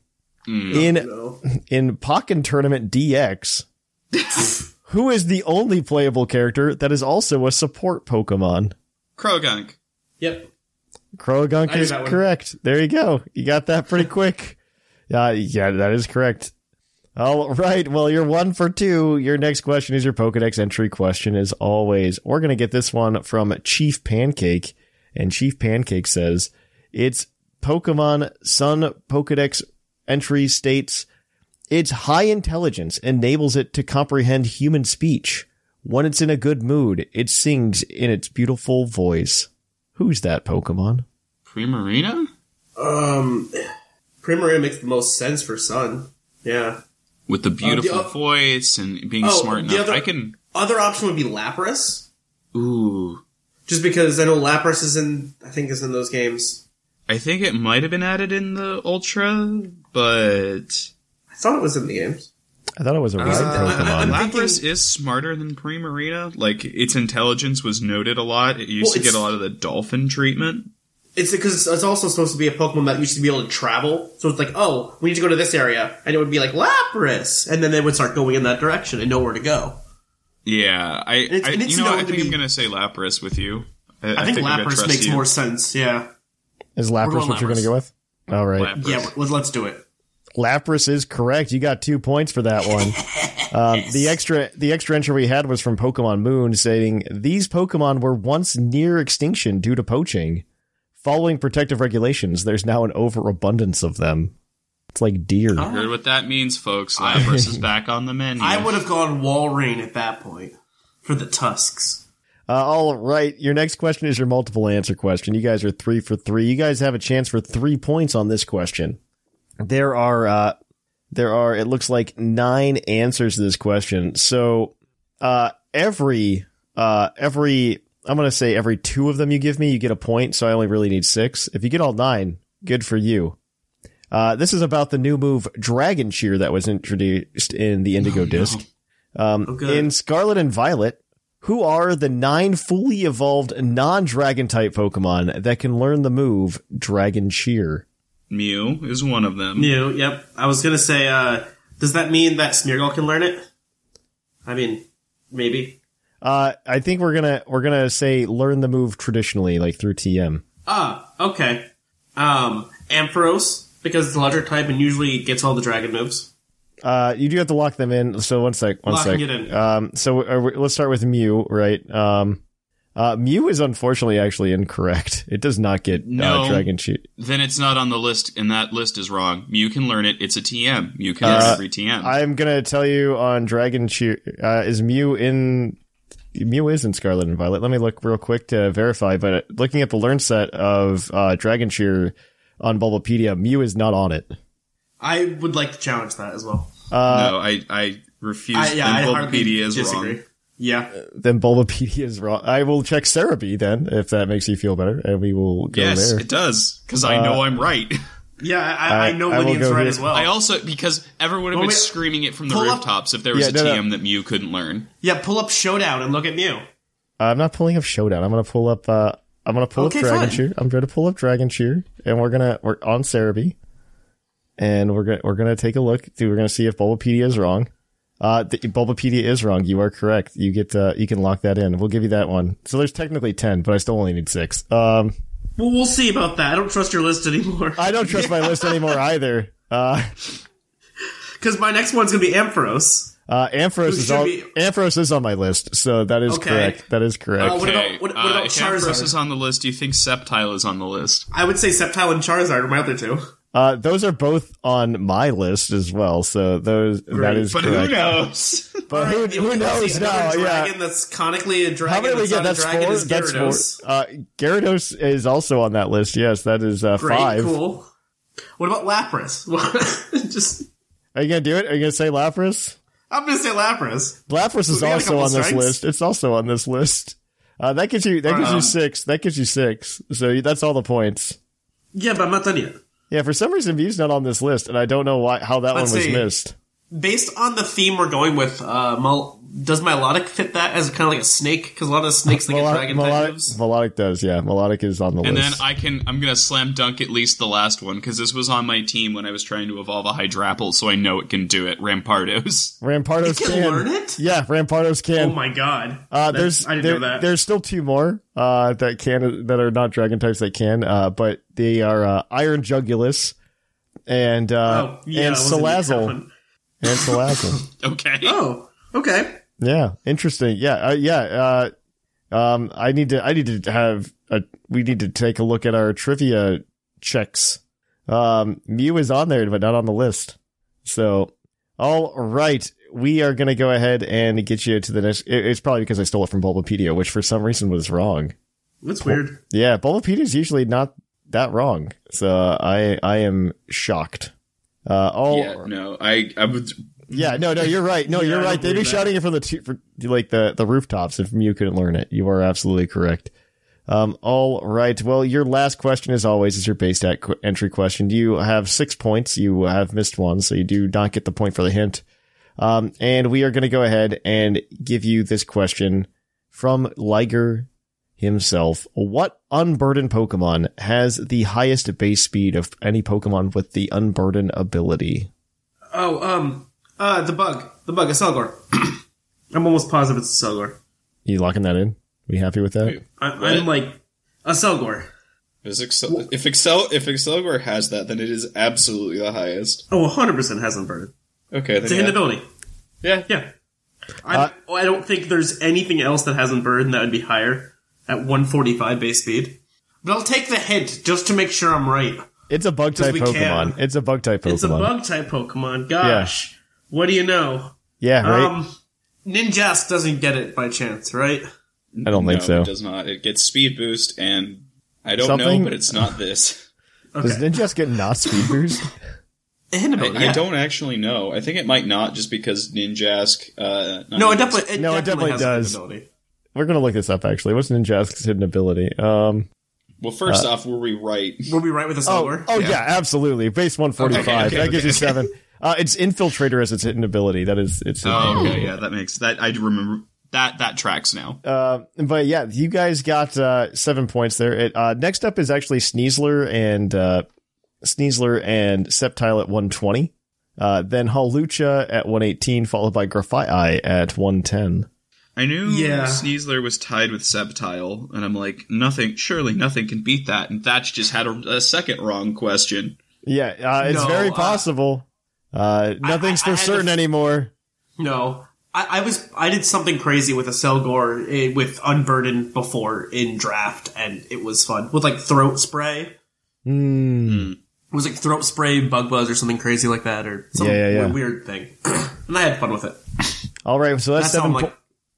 Mm. in No. in Pokken Tournament DX. who is the only playable character that is also a support Pokemon? Croagunk. Yep. Croagunk is correct. There you go. You got that pretty quick. Yeah, yeah, that is correct. All right. Well, you're one for two. Your next question is your Pokedex entry question, as always. We're going to get this one from Chief Pancake. And Chief Pancake says it's Pokemon Sun Pokedex entry states its high intelligence enables it to comprehend human speech. When it's in a good mood, it sings in its beautiful voice. Who's that Pokemon? Primarina? Um, Primarina makes the most sense for Sun. Yeah. With the beautiful o- voice and being Oh, smart the enough. other- I can. Other option would be Lapras, Ooh. just because I know Lapras is in. I think is in those games. I think it might have been added in the Ultra, but. I thought it was in the games. I thought it was a recent Uh, Pokemon. Lapras is smarter than Primarina. Like, its intelligence was noted a lot. It used Well, to get a lot of the dolphin treatment. It's because it's also supposed to be a Pokemon that used to be able to travel. So it's like, oh, we need to go to this area, and it would be like Lapras, and then they would start going in that direction and know where to go. Yeah, I, it's- I it needs you know, know I when to think I'm gonna say Lapras with you. I, think, I'm gonna Lapras trust makes you. more sense. Yeah, Is Lapras going what you're going to go with? All right. Lapras. yeah. Let's, let's do it. Lapras is correct. You got two points for that one. Um, the extra the extra entry we had was from Pokemon Moon, saying these Pokemon were once near extinction due to poaching. Following protective regulations, there's now an overabundance of them. It's like deer. Heard what that means, folks. Lapras is back on the menu. I would have gone Walrein at that point for the tusks. Uh, all right, your next question is your multiple answer question. You guys are three for three. You guys have a chance for three points on this question. There are, uh, there are, it looks like nine answers to this question. So, uh, every, uh, every, I'm going to say every two of them you give me, you get a point. So I only really need six. If you get all nine, good for you. Uh, this is about the new move Dragon Cheer that was introduced in the Indigo Disc. Um, Oh, in Scarlet and Violet, who are the nine fully evolved non-dragon type Pokemon that can learn the move Dragon Cheer? Mew is one of them. Mew. Yep. I was gonna say. uh Does that mean that Smeargle can learn it? I mean, maybe. Uh, I think we're gonna we're gonna say learn the move traditionally, like through TM. Ah, okay. Um, Ampharos because it's a larger type and usually gets all the dragon moves. Uh, you do have to lock them in. So one sec, one Locking sec. it in. Um, so are we- let's start with Mew, right? Um, uh, Mew is unfortunately actually incorrect. It does not get No. uh, Dragon Cheer. Then it's not on the list, and that list is wrong. Mew can learn it. It's a TM. Mew can Uh, learn every TM. I'm gonna tell you on Dragon Cheer. Uh, is Mew in? Mew is in Scarlet and Violet. Let me look real quick to verify. But looking at the learn set of uh, Dragon Cheer on Bulbapedia, Mew is not on it. I would like to challenge that as well. Uh, no, I I refuse. I, yeah, I Bulbapedia is disagree. wrong. Yeah, then Bulbapedia is wrong. I will check Serebii then, if that makes you feel better, and we will go Yes, there. it does because I know I'm right. yeah. I, I, I- know I will Lynian's right here. as well. I also because everyone would have Well, been wait, screaming it from the pull up- rooftops if there was Yeah, a no, TM no. that Mew couldn't learn. yeah, pull up Showdown and look at Mew. I'm not pulling up Showdown. I'm gonna pull up. Uh, I'm gonna pull Okay, up Dragon fine. Cheer. I'm going to pull up Dragon Cheer, and we're gonna we're on Serebii, and we're gonna we're gonna take a look. We're gonna see if Bulbapedia is wrong. Uh, the, Bulbapedia is wrong. You are correct. You get uh, you can lock that in. We'll give you that one. So there's technically ten, but I still only need six. Um, Well, we'll see about that. I don't trust your list anymore. I don't trust my list anymore either. Uh, Because my next one's gonna be Ampharos. uh, Ampharos is should on be- Ampharos is on my list, so that is Okay. correct. That is correct. Uh, what Okay, about- what- what uh, about if Ampharos Charizard? is on the list, do you think Sceptile is on the list? I would say Sceptile and Charizard are my other two. Uh, those are both on my list as well. So those that Right, is But correct. who knows? But who, who knows see, now? another Yeah. that's conically a dragon. How many did we get? not That's four. is That's four. Uh, Gyarados is also on that list. Yes, that is uh, Great, five. cool. What about Lapras? Just, Are you gonna do it? Are you gonna say Lapras? I'm gonna say Lapras. Lapras is We got a also couple on this list. It's also on this list. Uh, that gives you that gives you Um, six. That gives you six. So that's all the points. Yeah, but I'm not done yet. Yeah, for some reason Mew's not on this list, and I don't know why how that Let's one was see. missed. Based on the theme we're going with, uh, does Milotic fit that as kind of like a snake? Because a lot of snakes that get Milotic, dragon type Milotic, moves. Milotic does, yeah. Milotic is on the list. And then. I can I'm gonna slam dunk at least the last one because this was on my team when I was trying to evolve a Hydrapple, so I know it can do it. Rampardos. Rampardos You can learn it? Yeah, Rampardos can. Oh my god! Uh, there's I didn't there- know that. there's still two more uh, that can that are not dragon types that can, uh, but they are uh, Iron Jugulis and uh, oh yeah, and I Salazzle and Salazzle. Okay. Oh, okay. Yeah, interesting. Yeah, uh, yeah. Uh, um, I need to I need to have a we need to take a look at our trivia checks. Um, Mew is on there, but not on the list. So, all right, we are gonna go ahead and get you to the next. it- It's probably because I stole it from Bulbapedia, which for some reason was wrong. That's weird. Yeah, Bulbapedia is usually not that wrong. So I I am shocked. Uh, all Yeah, yeah, no, I I would no, no, you're right. No, Yeah, you're right. They'd be that. shouting it from the two, for, like the the rooftops if you couldn't learn it. You are absolutely correct. Um, all right. Well, your last question, as always, is your base stat qu- entry question. You have six points. You have missed one, so you do not get the point for the hint. Um, and we are going to go ahead and give you this question from Liger himself. What unburdened Pokemon has the highest base speed of any Pokemon with the unburden ability? Oh, um, uh, the bug, the bug, Accelgor. I'm almost positive it's Accelgor. You locking that in? We happy with that? Wait. I, I'm like a Selgor. Is Excel, if Excel if Accelgor has that, then it is absolutely the highest. Oh, 100 percent has Unburden. Okay, then It's a yeah. ability. Yeah, Yeah. I, Uh, I don't think there's anything else that has Unburden that would be higher at 145 base speed. But I'll take the hint just to make sure I'm right. It's a bug type Pokemon. can. It's a bug type Pokemon. It's a bug type Pokemon. Gosh. What do you know? Yeah, right. Um, Ninjask doesn't get it by chance, right? I don't think no, so. It does not. It gets speed boost, and I don't Something- know, but it's not this. Does Ninjask get not speed boost? A I, ability, I don't actually know. I think it might not, just because Ninjask. Uh, No, it definitely, it No, it definitely definitely, has a hidden does. ability. We're gonna look this up actually. What's Ninjask's hidden ability? Um. Well, first off, were we right? Were we right with the Oh, oh yeah. absolutely. Base one forty five. Okay, okay, that gives you seven. Uh, it's infiltrator as its hidden ability. That is it's. Oh, okay, yeah, that makes that. I remember that. That tracks now. Uh, but yeah, you guys got uh, seven points there. It, uh, next up is actually Sneasler and uh, Sneasler and Sceptile at 120. Uh, then Hawlucha at 118, followed by Grafaiai at 110. I knew Yeah. Sneasler was tied with Sceptile, and I'm like, nothing. Surely nothing can beat that. And Thatch just had a, a second wrong question. Yeah, uh, it's No, very uh, possible. Uh, nothing's I- I for certain f- anymore. No. I, I was I did something crazy with Accelgor eh, with Unburdened before in draft, and it was fun with like throat spray. Hmm. It was like throat spray, bug buzz, or something crazy like that, or some Yeah, yeah, yeah. weird thing. and I had fun with it. All right, so that's, That's seven. I'm like,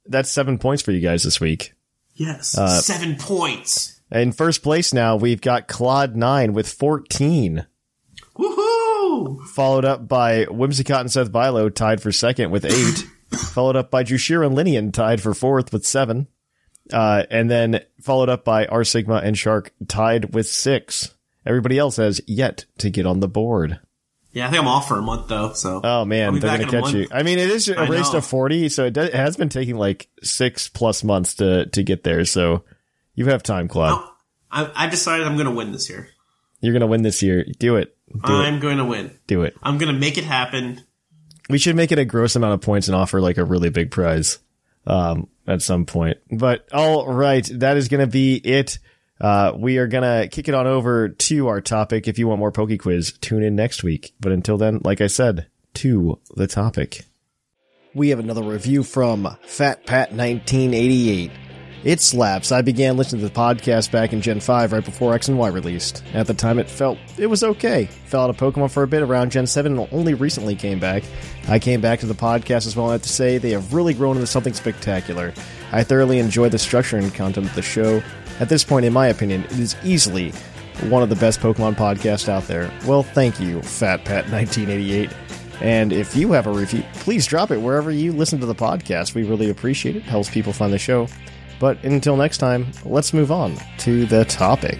that's seven points for you guys this week. yes, Uh, seven points. In first place now, we've got Claude Nine with 14. Followed up by Whimsicott and Seth Bilo, tied for second with eight, followed up by Jushir and Lynian, tied for fourth with seven, uh, and then followed up by R Sigma and Shark, tied with six. Everybody else has yet to get on the board. Yeah, I think I'm off for a month though. So Oh man, they're gonna catch you. I mean, it is a race to forty, so it, does, it has been taking like six plus months to to get there. So you have time, Claude. Oh, I, I decided I'm going to win this year. You're gonna win this year. Do it. Do I'm it. going to win. Do it. I'm going to make it happen. We should make it a gross amount of points and offer like a really big prize um, at some point. But all right, that is going to be it. Uh, we are going to kick it on over to our topic. If you want more Poke Quiz, tune in next week. But until then, like I said, to the topic. We have another review from Fat Pat 1988. It slaps. I began listening to the podcast back in Gen 5 right before X and Y released. At the time, it felt it was okay. Fell out of Pokemon for a bit around Gen 7 and only recently came back. I came back to the podcast as well, and I have to say they have really grown into something spectacular. I thoroughly enjoy the structure and content of the show. At this point, in my opinion, it is easily one of the best Pokemon podcasts out there. Well, thank you, Fat Pat 1988. And if you have a review, please drop it wherever you listen to the podcast. We really appreciate it. Helps people find the show. But until next time, let's move on to the topic.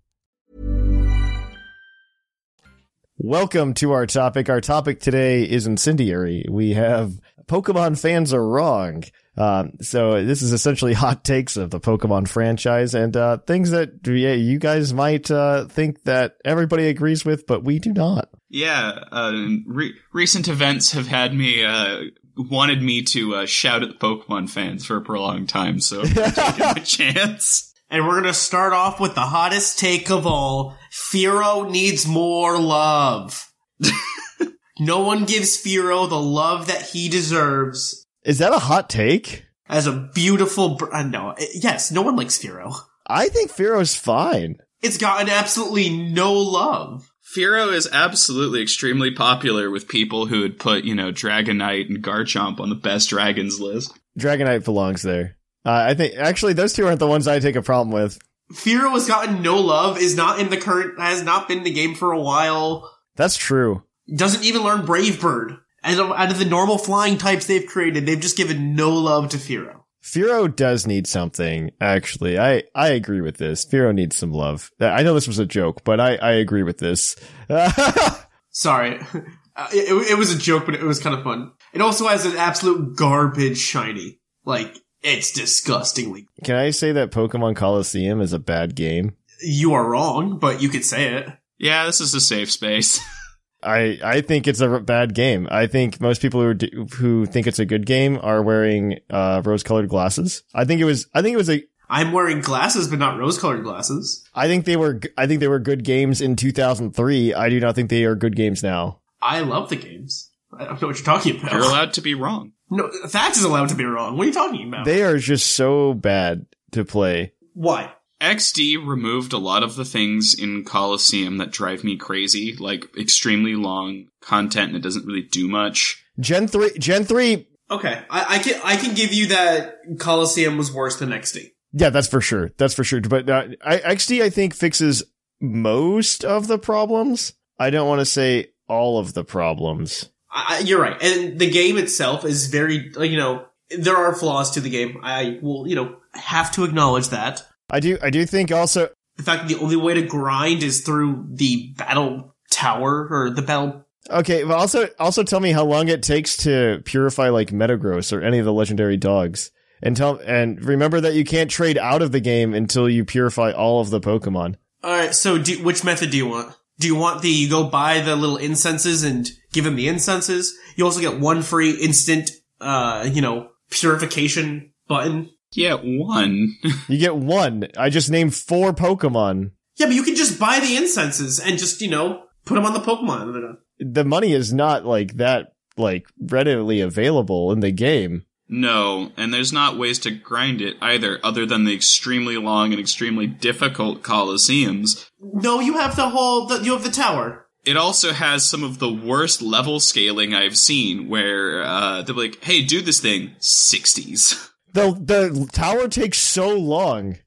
Welcome to our topic. Our topic today is incendiary. We have Pokemon fans are wrong. Um, so this is essentially hot takes of the Pokemon franchise and uh, things that yeah, you guys might uh, think that everybody agrees with, but we do not. Yeah, uh, re- recent events have had me uh, wanted me to uh, shout at the Pokemon fans for a prolonged time, so I'm taking a chance. And we're gonna start off with the hottest take of all. Fearow needs more love. no one gives Fearow the love that he deserves. Is that a hot take? As a beautiful, br- uh, no, yes, no one likes Fearow. I think Fearow's fine. It's gotten absolutely no love. Fearow is absolutely extremely popular with people who would put, you know, Dragonite and Garchomp on the best dragons list. Dragonite belongs there. Uh, I think actually those two aren't the ones I take a problem with. Fearow has gotten no love, is not in the current, has not been in the game for a while, That's true. doesn't even learn Brave Bird. Out of, out of the normal flying types they've created, they've just given no love to Fearow. Fearow does need something, actually. I, I agree with this. Fearow needs some love. I know this was a joke, but I, I agree with this. Sorry. Uh, it, it was a joke, but it was kind of fun. It also has an absolute garbage shiny. Like, it's disgustingly. Can I say that Pokemon Colosseum is a bad game? You are wrong, but you could say it. Yeah, this is a safe space. I, I think it's a bad game. I think most people who do, who think it's a good game are wearing uh, rose-colored glasses. I think it was I think it was a I'm wearing glasses, but not rose-colored glasses. I think they were I think they were good games in 2003. I do not think they are good games now. I love the games. I don't know what you're talking about. You're allowed to be wrong. No, Thatch is allowed to be wrong. What are you talking about? They are just so bad to play. Why? XD removed a lot of the things in Colosseum that drive me crazy, like extremely long content and it doesn't really do much. Gen 3 Gen 3 Okay, I, I can I can give you that Colosseum was worse than XD. Yeah, that's for sure. That's for sure. But uh, I, XD, I think, fixes most of the problems. I don't want to say all of the problems. I, you're right, and the game itself is very you know there are flaws to the game. I will you know have to acknowledge that. I do. I do think also. The fact that the only way to grind is through the battle tower or the battle. Okay, but also also tell me how long it takes to purify like Metagross or any of the legendary dogs. And tell and remember that you can't trade out of the game until you purify all of the Pokemon. All right, so do, which method do you want? Do you want the you go buy the little incenses and give him the incenses? You also get one free instant, uh, you know, purification button. Yeah, one. You get one. I just named four Pokemon. Yeah, but you can just buy the incenses and just you know put them on the Pokemon. The money is not like that like readily available in the game. No, and there's not ways to grind it either, other than the extremely long and extremely difficult Colosseums. No, you have the whole. The, you have the tower. It also has some of the worst level scaling I've seen, where uh, they're like, "Hey, do this thing." Sixties. The the tower takes so long.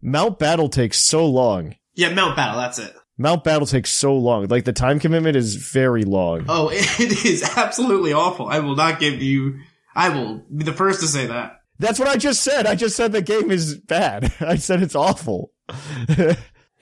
Mount Battle takes so long. Yeah, Mount Battle, that's it. Mount Battle takes so long. Like the time commitment is very long. Oh, it is absolutely awful. I will not give you. I will be the first to say that. That's what I just said. I just said the game is bad. I said it's awful.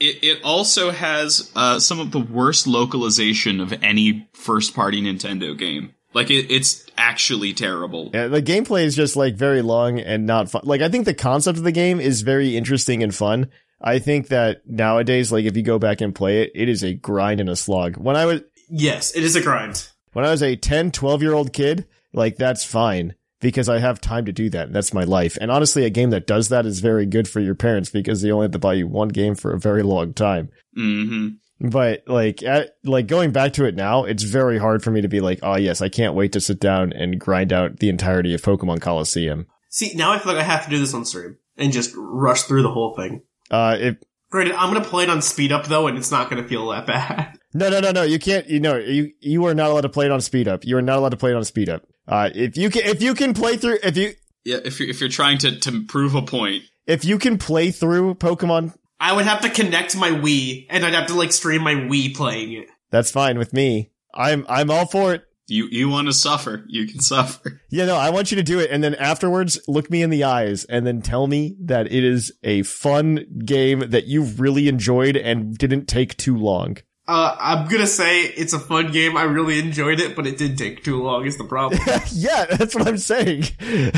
It it also has uh, some of the worst localization of any first party Nintendo game. Like it, it's actually terrible. Yeah, the gameplay is just like very long and not fun. Like I think the concept of the game is very interesting and fun. I think that nowadays, like if you go back and play it, it is a grind and a slog. When I was Yes, it is a grind. when I was a 10, 12 year old kid, like that's fine because I have time to do that. That's my life. And honestly, a game that does that is very good for your parents because they only have to buy you one game for a very long time. hmm But like, at, like going back to it now, it's very hard for me to be like, oh yes, I can't wait to sit down and grind out the entirety of Pokemon Colosseum. See, now I feel like I have to do this on stream and just rush through the whole thing. Uh, if Granted, I'm gonna play it on speed up though, and it's not gonna feel that bad. no, no, no, no, you can't. You know, you you are not allowed to play it on speed up. You are not allowed to play it on speed up. Uh, if you can, if you can play through, if you Yeah, if you're if you're trying to to prove a point, if you can play through Pokemon, I would have to connect my Wii, and I'd have to like stream my Wii playing it. that's fine with me. I'm I'm all for it. you you want to suffer, you can suffer. Yeah, no, I want you to do it, and then afterwards, look me in the eyes, and then tell me that it is a fun game that you really enjoyed and didn't take too long. Uh, I'm gonna say it's a fun game. I really enjoyed it, but it did take too long. Is the problem? yeah, that's what I'm saying.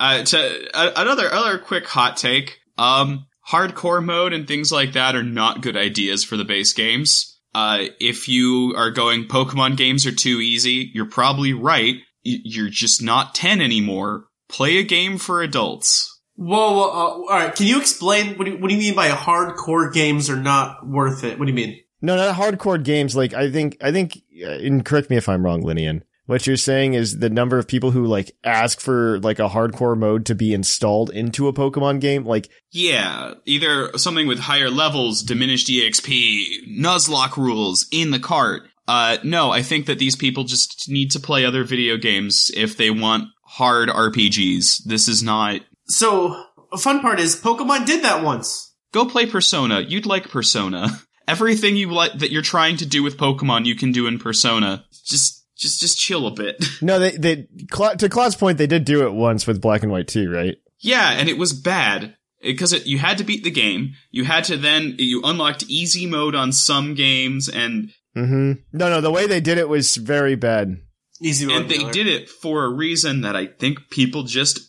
Uh, to uh, another other quick hot take. Um, hardcore mode and things like that are not good ideas for the base games. Uh, if you are going Pokemon games are too easy, you're probably right. Y- You're just not 10 anymore. Play a game for adults. Whoa, whoa, uh, all right. Can you explain what do you, what do you mean by hardcore games are not worth it? What do you mean? No, not hardcore games. Like I think, I think, uh, and correct me if I'm wrong, Lynian. What you're saying is the number of people who like ask for like a hardcore mode to be installed into a Pokemon game. Like, Yeah, either something with higher levels, diminished EXP, Nuzlocke rules in the cart. Uh, no, I think that these people just need to play other video games if they want hard RPGs. This is not. So, a fun part is Pokemon did that once. Go play Persona. You'd like Persona. Everything you like that you're trying to do with Pokemon, you can do in Persona. Just, just, just chill a bit. no, they, they, Cla- to Claude's point, they did do it once with Black and White too, right? Yeah, and it was bad because it, you had to beat the game. You had to then you unlocked easy mode on some games, and Mm-hmm. No, no, the way they did it was very bad. Easy mode, and they did it for a reason that I think people just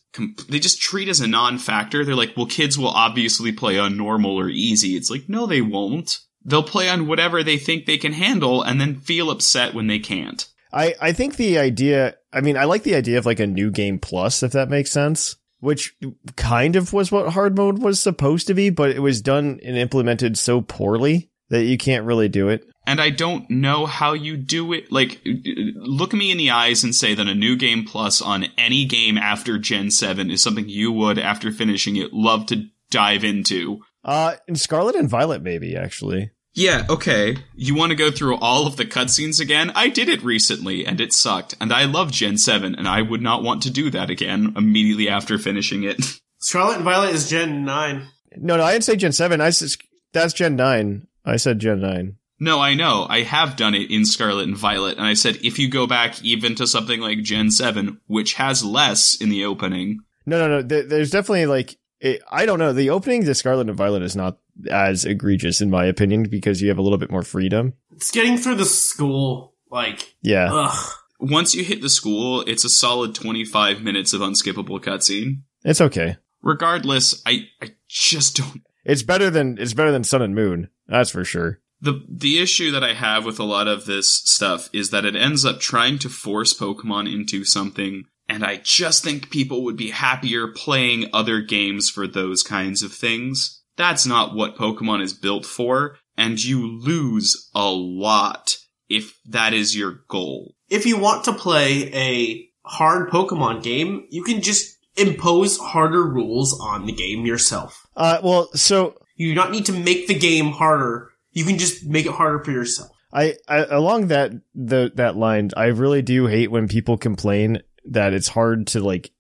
they just treat as a non-factor. They're like, well, kids will obviously play on normal or easy. It's like, no, they won't. They'll play on whatever they think they can handle, and then feel upset when they can't. I, I think the idea, I mean, I like the idea of like a new game plus, if that makes sense, which kind of was what hard mode was supposed to be, but it was done and implemented so poorly that you can't really do it. and I don't know how you do it. Like, look me in the eyes and say that a new game plus on any game after Gen 7 is something you would, after finishing it, love to dive into. Uh, in Scarlet and Violet, maybe actually. Yeah, okay. You want to go through all of the cutscenes again? I did it recently, and it sucked. And I love Gen 7, and I would not want to do that again immediately after finishing it. Scarlet and Violet is Gen 9. No, no, I didn't say Gen 7. I said, that's Gen 9. I said Gen 9. No, I know. I have done it in Scarlet and Violet, and I said if you go back even to something like Gen 7, which has less in the opening. No, no, no. There's definitely like, it, I don't know. The opening to Scarlet and Violet is not as egregious in my opinion because you have a little bit more freedom. It's getting through the school, like, Yeah. ugh. Once you hit the school, it's a solid 25 minutes of unskippable cutscene. It's okay. Regardless, I, I just don't. It's better than, it's better than Sun and Moon. That's for sure. The, the issue that I have with a lot of this stuff is that it ends up trying to force Pokemon into something, and I just think people would be happier playing other games for those kinds of things. That's not what Pokemon is built for, and you lose a lot if that is your goal. if you want to play a hard Pokemon game, you can just impose harder rules on the game yourself. Uh, well, so You do not need to make the game harder. You can just make it harder for yourself. I, I along that the that line, I really do hate when people complain that it's hard to like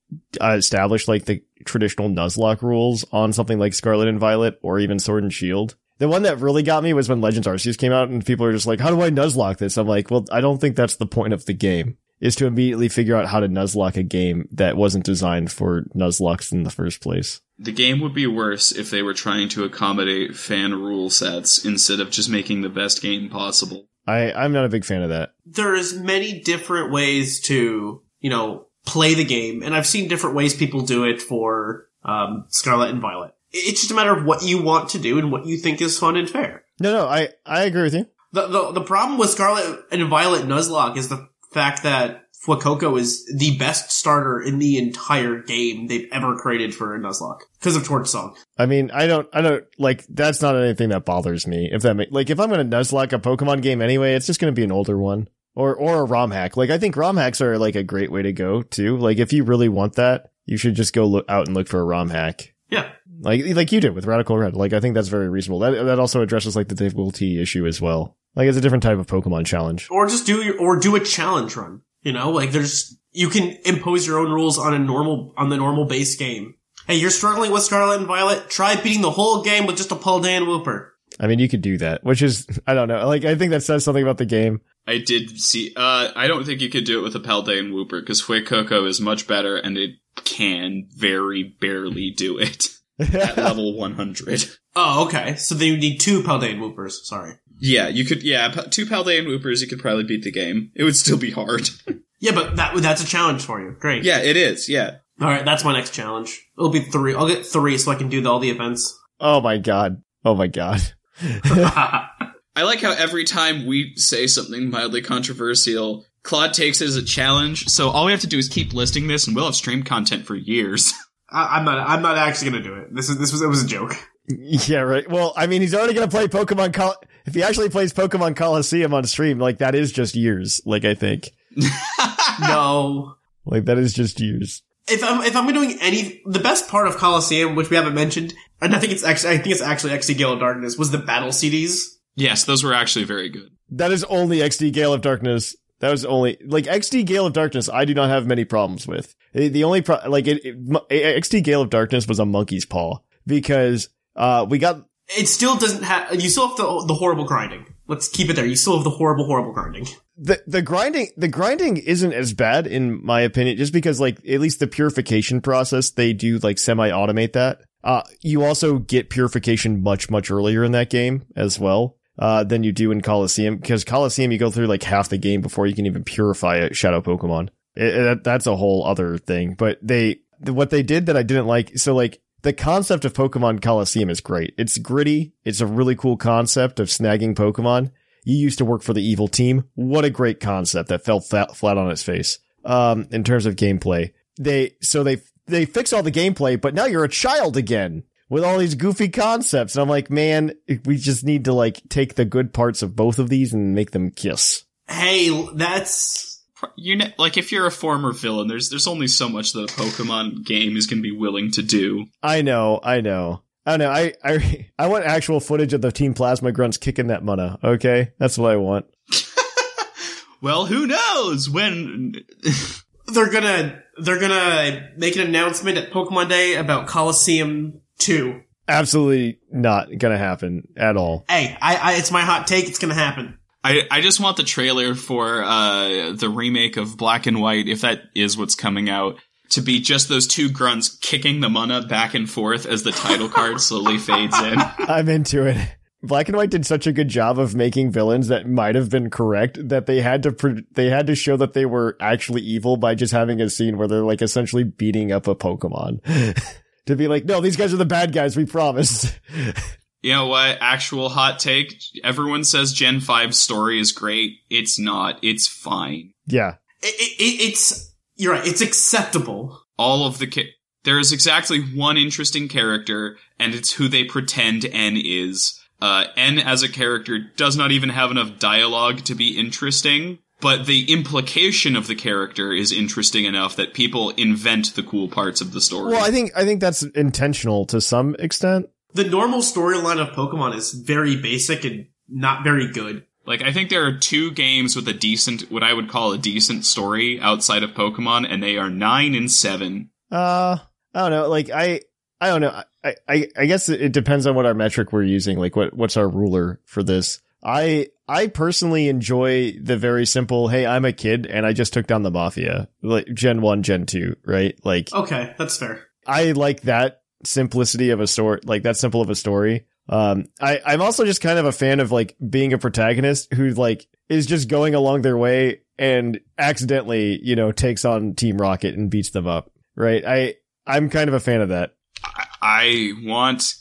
uh, establish like the traditional Nuzlocke rules on something like Scarlet and Violet or even Sword and Shield. The one that really got me was when Legends Arceus came out and people are just like, how do I Nuzlocke this? I'm like, well, I don't think that's the point of the game is to immediately figure out how to Nuzlocke a game that wasn't designed for Nuzlockes in the first place. The game would be worse if they were trying to accommodate fan rule sets instead of just making the best game possible. I, I'm not a big fan of that. There's many different ways to, you know, play the game, and I've seen different ways people do it for um, Scarlet and Violet. It's just a matter of what you want to do and what you think is fun and fair. No, no, I, I agree with you. The, the, the problem with Scarlet and Violet Nuzlocke is the fact that Fuecoco is the best starter in the entire game they've ever created for a Nuzlocke because of Torch Song. I mean, I don't, I don't, like, that's not anything that bothers me. If that like, if I'm going to Nuzlocke a Pokemon game anyway, it's just going to be an older one. Or, or a ROM hack. Like, I think ROM hacks are, like, a great way to go, too. Like, if you really want that, you should just go look out and look for a ROM hack. Yeah. Like, like you did with Radical Red. Like, I think that's very reasonable. That, that also addresses, like, the difficulty issue as well. Like, it's a different type of Pokemon challenge. Or just do your, or do a challenge run. You know, like there's, you can impose your own rules on a normal, on the normal base game. Hey, you're struggling with Scarlet and Violet? Try beating the whole game with just a Paldean Wooper. I mean, you could do that, which is, I don't know. Like, I think that says something about the game. I did see, uh, I don't think you could do it with a Paldean Wooper because Fuecoco is much better and it can very barely do it at level 100. Oh, okay. So then you need two Paldean Woopers. Sorry. Yeah, you could, yeah, two Paldean Woopers, you could probably beat the game. It would still be hard. Yeah, but that that's a challenge for you. Great. yeah, it is, yeah. All right, that's my next challenge. It'll be three. I'll get three so I can do all the events. Oh my god. Oh my god. I like how every time we say something mildly controversial, Claude takes it as a challenge. So all we have to do is keep listing this, and we'll have stream content for years. I, I'm not. I'm not actually gonna do it. This is this was it was a joke. Yeah, right. Well, I mean, he's already going to play Pokemon Col- if he actually plays Pokemon Colosseum on stream, like that is just years. Like I think, no. like that is just years. If I'm if I'm doing any, the best part of Colosseum, which we haven't mentioned, and I think it's actually I think it's actually XD Gale of Darkness, was the battle CDs. Yes, those were actually very good. That is only XD Gale of Darkness. That was only like XD Gale of Darkness. I do not have many problems with the only pro- like it, it, XD Gale of Darkness was a monkey's paw because uh we got It still doesn't have. You still have the the horrible grinding. Let's keep it there. You still have the horrible, horrible grinding. the the grinding the grinding isn't as bad in my opinion just because like at least the purification process they do like semi automate that uh you also get purification much much earlier in that game as well uh than you do in Colosseum because Colosseum you go through like half the game before you can even purify a shadow pokemon it, it- that's a whole other thing but they what they did that I didn't like so like the concept of Pokemon Colosseum is great. It's gritty. It's a really cool concept of snagging Pokemon. You used to work for the evil team. What a great concept that fell flat, flat on its face. Um, in terms of gameplay, they, so they, they fix all the gameplay, but now you're a child again with all these goofy concepts. And I'm like, man, we just need to like take the good parts of both of these and make them kiss. Hey, that's You know, like if you're a former villain, there's there's only so much that a Pokemon game is going to be willing to do. I know, I know. I don't know. I, I, I want actual footage of the Team Plasma Grunts kicking that Munna. Okay. That's what I want. Well, who knows when? they're gonna they're gonna make an announcement at Pokemon Day about Colosseum Two. Absolutely not gonna happen at all. Hey, I, I it's my hot take. It's gonna happen. I I just want the trailer for uh the remake of Black and White, if that is what's coming out, to be just those two grunts kicking the Munna back and forth as the title card slowly fades in. I'm into it. Black and White did such a good job of making villains that might have been correct that they had to pr- they had to show that they were actually evil by just having a scene where they're like essentially beating up a Pokemon. to be like, no, these guys are the bad guys. We promise. You know what? Actual hot take. Everyone says Gen 5's story is great. It's not. It's fine. yeah. It, it, it- it's you're right. It's acceptable. All of the ca- there is exactly one interesting character, and it's who they pretend N is. Uh, N as a character does not even have enough dialogue to be interesting, but the implication of the character is interesting enough that people invent the cool parts of the story. Well, I think I think that's intentional to some extent. The normal storyline of Pokemon is very basic and not very good. Like, I think there are two games with a decent, what I would call a decent story outside of Pokemon, and they are nine and seven. Uh, I don't know. Like I, I don't know. I, I, I guess it depends on what our metric we're using. Like what, what's our ruler for this? I, I personally enjoy the very simple. Hey, I'm a kid and I just took down the mafia. Like Gen one, Gen two, right? Like Okay, that's fair. I like that simplicity of a story, like that simple of a story. Um, I, I'm also just kind of a fan of like being a protagonist who like is just going along their way and accidentally, you know, takes on Team Rocket and beats them up. Right. I, I'm kind of a fan of that. I want,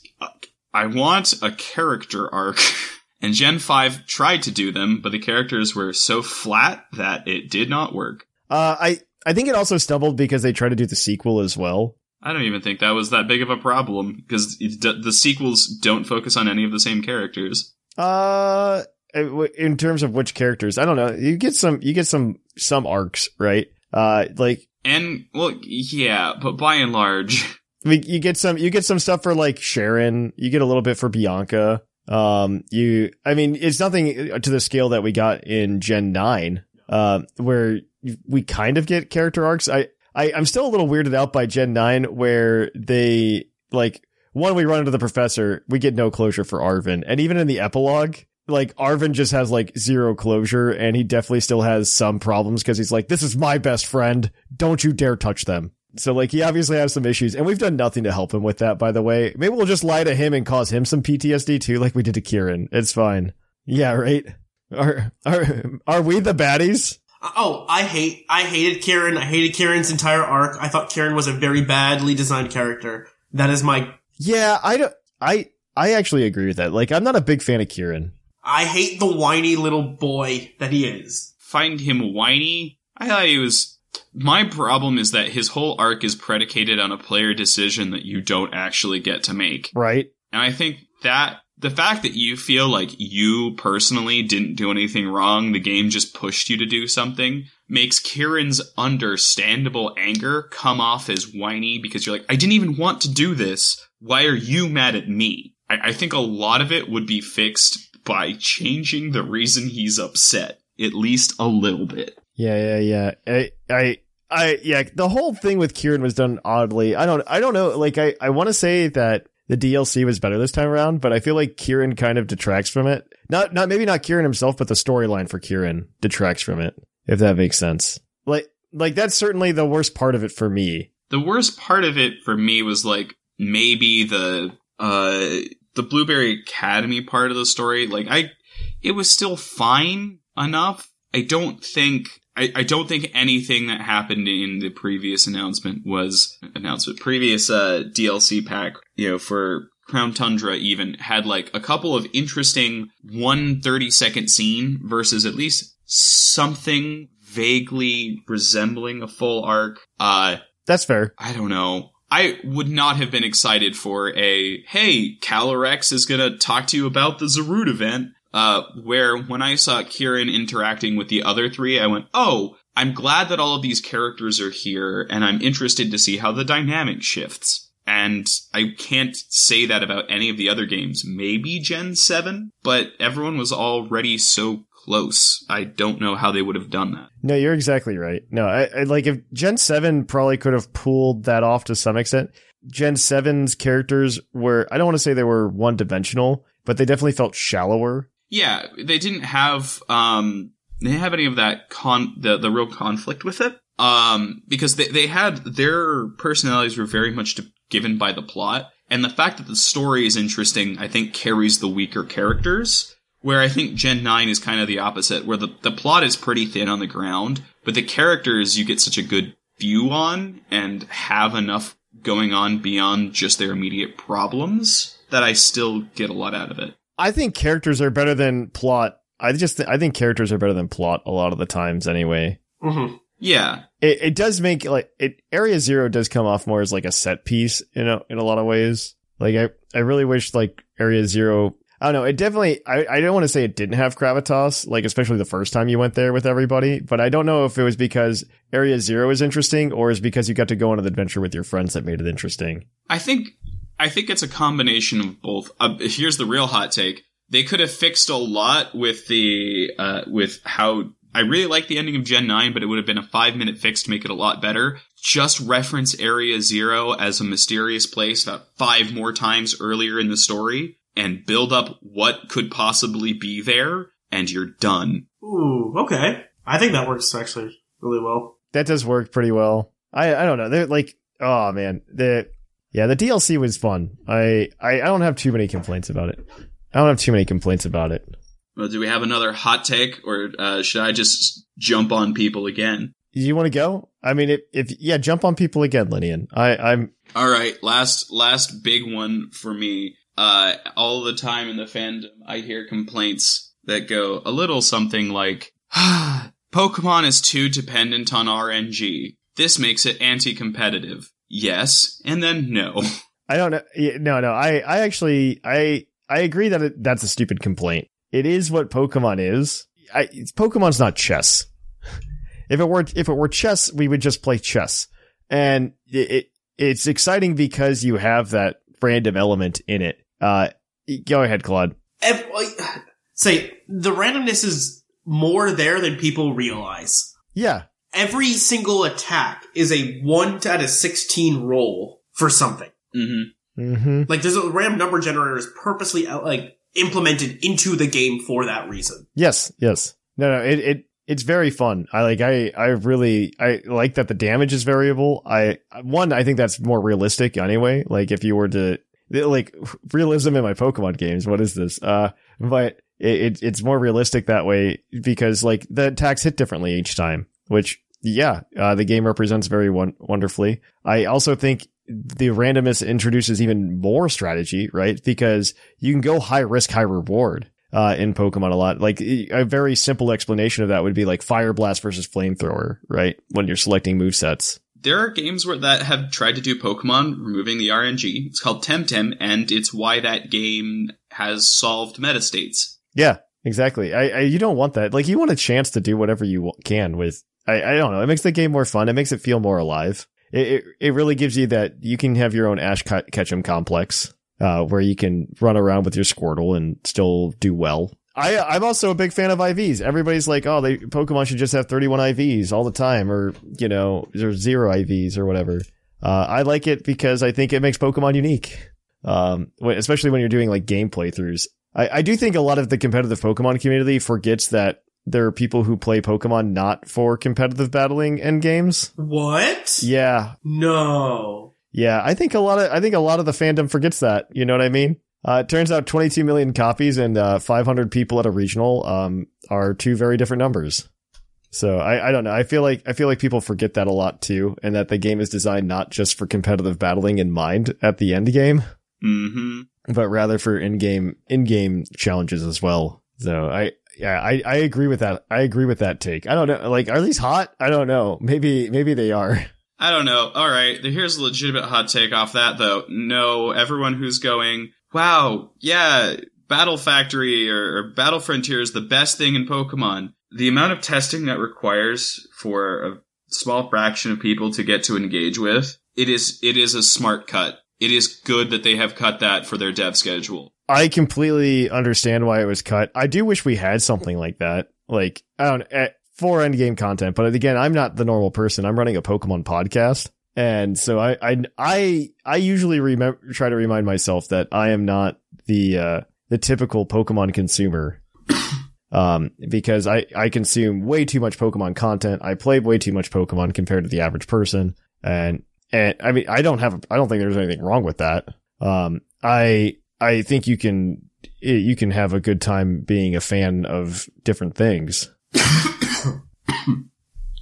I want a character arc. And Gen 5 tried to do them, but the characters were so flat that it did not work. Uh, I, I think it also stumbled because they tried to do the sequel as well. I don't even think that was that big of a problem because the sequels don't focus on any of the same characters. Uh, in terms of which characters, I don't know. You get some, you get some, some arcs, right? Uh, like, and well, yeah, but by and large, I mean, you get some, you get some stuff for like Cheren. You get a little bit for Bianca. Um, you, I mean, it's nothing to the scale that we got in Gen 9, uh, where we kind of get character arcs. I, I, I'm still a little weirded out by Gen 9 where they, like, one, we run into the professor, we get no closure for Arven. And even in the epilogue, like Arven just has like zero closure and he definitely still has some problems because he's like, this is my best friend. Don't you dare touch them. So like he obviously has some issues and we've done nothing to help him with that, by the way. Maybe we'll just lie to him and cause him some PTSD too, like we did to Kieran. It's fine. Yeah, right. Are, are, are we the baddies? Uh, oh, I hate, I hated Kieran. I hated Kieran's entire arc. I thought Kieran was a very badly designed character. That is my. Yeah, I don't, I, I actually agree with that. Like, I'm not a big fan of Kieran. I hate the whiny little boy that he is. Find him whiny? I thought he was my problem is that his whole arc is predicated on a player decision that you don't actually get to make. Right. And I think that the fact that you feel like you personally didn't do anything wrong, the game just pushed you to do something, makes Kieran's understandable anger come off as whiny because you're like, I didn't even want to do this. Why are you mad at me? I, I think a lot of it would be fixed by changing the reason he's upset, at least a little bit. Yeah, yeah, yeah. I, I, I, yeah. The whole thing with Kieran was done oddly. I don't, I don't know. Like, I, I want to say that the DLC was better this time around, but I feel like Kieran kind of detracts from it. Not, not maybe not Kieran himself, but the storyline for Kieran detracts from it. If that makes sense. Like, like that's certainly the worst part of it for me. The worst part of it for me was like maybe the, uh, the Blueberry Academy part of the story. Like, I, it was still fine enough. I don't think I, I don't think anything that happened in the previous announcement was announcement. Previous uh, DLC pack, you know, for Crown Tundra even had like a couple of interesting one 30 second scene versus at least something vaguely resembling a full arc. Uh, That's fair. I don't know. I would not have been excited for a, hey, Calyrex is gonna talk to you about the Zarude event uh, where when I saw Kieran interacting with the other three, I went, oh, I'm glad that all of these characters are here, and I'm interested to see how the dynamic shifts. And I can't say that about any of the other games. Maybe Gen 7, but everyone was already so close. I don't know how they would have done that. No, you're exactly right. No, I, I like if Gen 7 probably could have pulled that off to some extent. Gen 7's characters were, I don't want to say they were one dimensional, but they definitely felt shallower yeah, they didn't have um they didn't have any of that con the the real conflict with it. Um, because they they had their personalities were very much to, given by the plot, and the fact that the story is interesting, I think, carries the weaker characters. Where I think Gen 9 is kind of the opposite, where the, the plot is pretty thin on the ground, but the characters you get such a good view on and have enough going on beyond just their immediate problems that I still get a lot out of it. I think characters are better than plot. I just th- I think characters are better than plot a lot of the times anyway. Mm-hmm. Yeah, it it does make like it. Area Zero does come off more as like a set piece, you know, in a lot of ways. Like I I really wish like Area Zero. I don't know. It definitely. I I don't want to say it didn't have gravitas, like especially the first time you went there with everybody. But I don't know if it was because Area Zero is interesting, or is because you got to go on an adventure with your friends that made it interesting. I think I think it's a combination of both. Uh, here's the real hot take. they could have fixed a lot with the uh, with how I really like the ending of Gen 9, but it would have been a five minute fix to make it a lot better. Just reference Area Zero as a mysterious place about five more times earlier in the story and build up what could possibly be there, and you're done. Ooh, okay. I think that works actually really well. That does work pretty well. I I don't know. They're like, oh man, the yeah, the DLC was fun. I, I I don't have too many complaints about it. I don't have too many complaints about it. Well, do we have another hot take, or uh, should I just jump on people again? You want to go? I mean, if, if yeah, jump on people again, Lynian. I I'm All right, last last big one for me. Uh, all the time in the fandom, I hear complaints that go a little something like, "Pokemon is too dependent on RNG. This makes it anti-competitive." Yes, and then no. I don't know. No, no. I I actually I I agree that it, that's a stupid complaint. It is what Pokemon is. I, it's- Pokemon's not chess. If it were if it were chess, we would just play chess, and it, it it's exciting because you have that random element in it. Uh, go ahead, Clod. Ev- like, say the randomness is more there than people realize. Yeah, Every single attack is a one out of sixteen roll for something. Mm-hmm. mm-hmm. Like there's a random number generator is purposely uh, like implemented into the game for that reason. Yes, yes. No, no. It it it's very fun. I like. I I really I like that the damage is variable. I one I think that's more realistic anyway. Like if you were to like realism in my Pokemon games. What is this? Uh, but it, it it's more realistic that way because like the attacks hit differently each time. Which yeah, uh, the game represents very won- wonderfully. I also think the randomness introduces even more strategy, right? Because you can go high risk, high reward uh, in Pokemon a lot. Like a very simple explanation of that would be like Fire Blast versus Flamethrower, right? When you're selecting movesets. There are games where that have tried to do Pokemon removing the RNG. It's called Temtem, and it's why that game has solved meta states. Yeah, exactly. I, I you don't want that. Like you want a chance to do whatever you can with. I, I don't know. It makes the game more fun. It makes it feel more alive. It it, it really gives you that you can have your own Ash Ketchum complex, uh, where you can run around with your Squirtle and still do well. I I'm also a big fan of IVs. Everybody's like, oh, they Pokemon should just have 31 IVs all the time, or you know, there's zero IVs or whatever. Uh, I like it because I think it makes Pokemon unique. Um, especially when you're doing like game playthroughs. I, I do think a lot of the competitive Pokemon community forgets that there are people who play Pokemon not for competitive battling end games. What? Yeah. No. Yeah. I think a lot of, I think a lot of the fandom forgets that. You know what I mean? Uh, it turns out 22 million copies and, uh, 500 people at a regional, um, are two very different numbers. So I, I don't know. I feel like, I feel like people forget that a lot too, and that the game is designed not just for competitive battling in mind at the end game Mm-hmm. but rather for in-game in-game challenges as well. So I yeah, I, I agree with that. I agree with that take. I don't know. Like, are these hot? I don't know. Maybe maybe they are. I don't know. All right, here's a legitimate hot take off that though. No, everyone who's going, wow, yeah, Battle Factory or, or Battle Frontier is the best thing in Pokemon. The amount of testing that requires for a small fraction of people to get to engage with, it is it is a smart cut. It is good that they have cut that for their dev schedule. I completely understand why it was cut. I do wish we had something like that. Like, I don't eh, for end game content. But again, I'm not the normal person. I'm running a Pokemon podcast. And so I, I, I, I usually remember, try to remind myself that I am not the, uh, the typical Pokemon consumer. um, because I, I consume way too much Pokemon content. I play way too much Pokemon compared to the average person. And, and I mean, I don't have, I don't think there's anything wrong with that. Um, I, I think you can, you can have a good time being a fan of different things.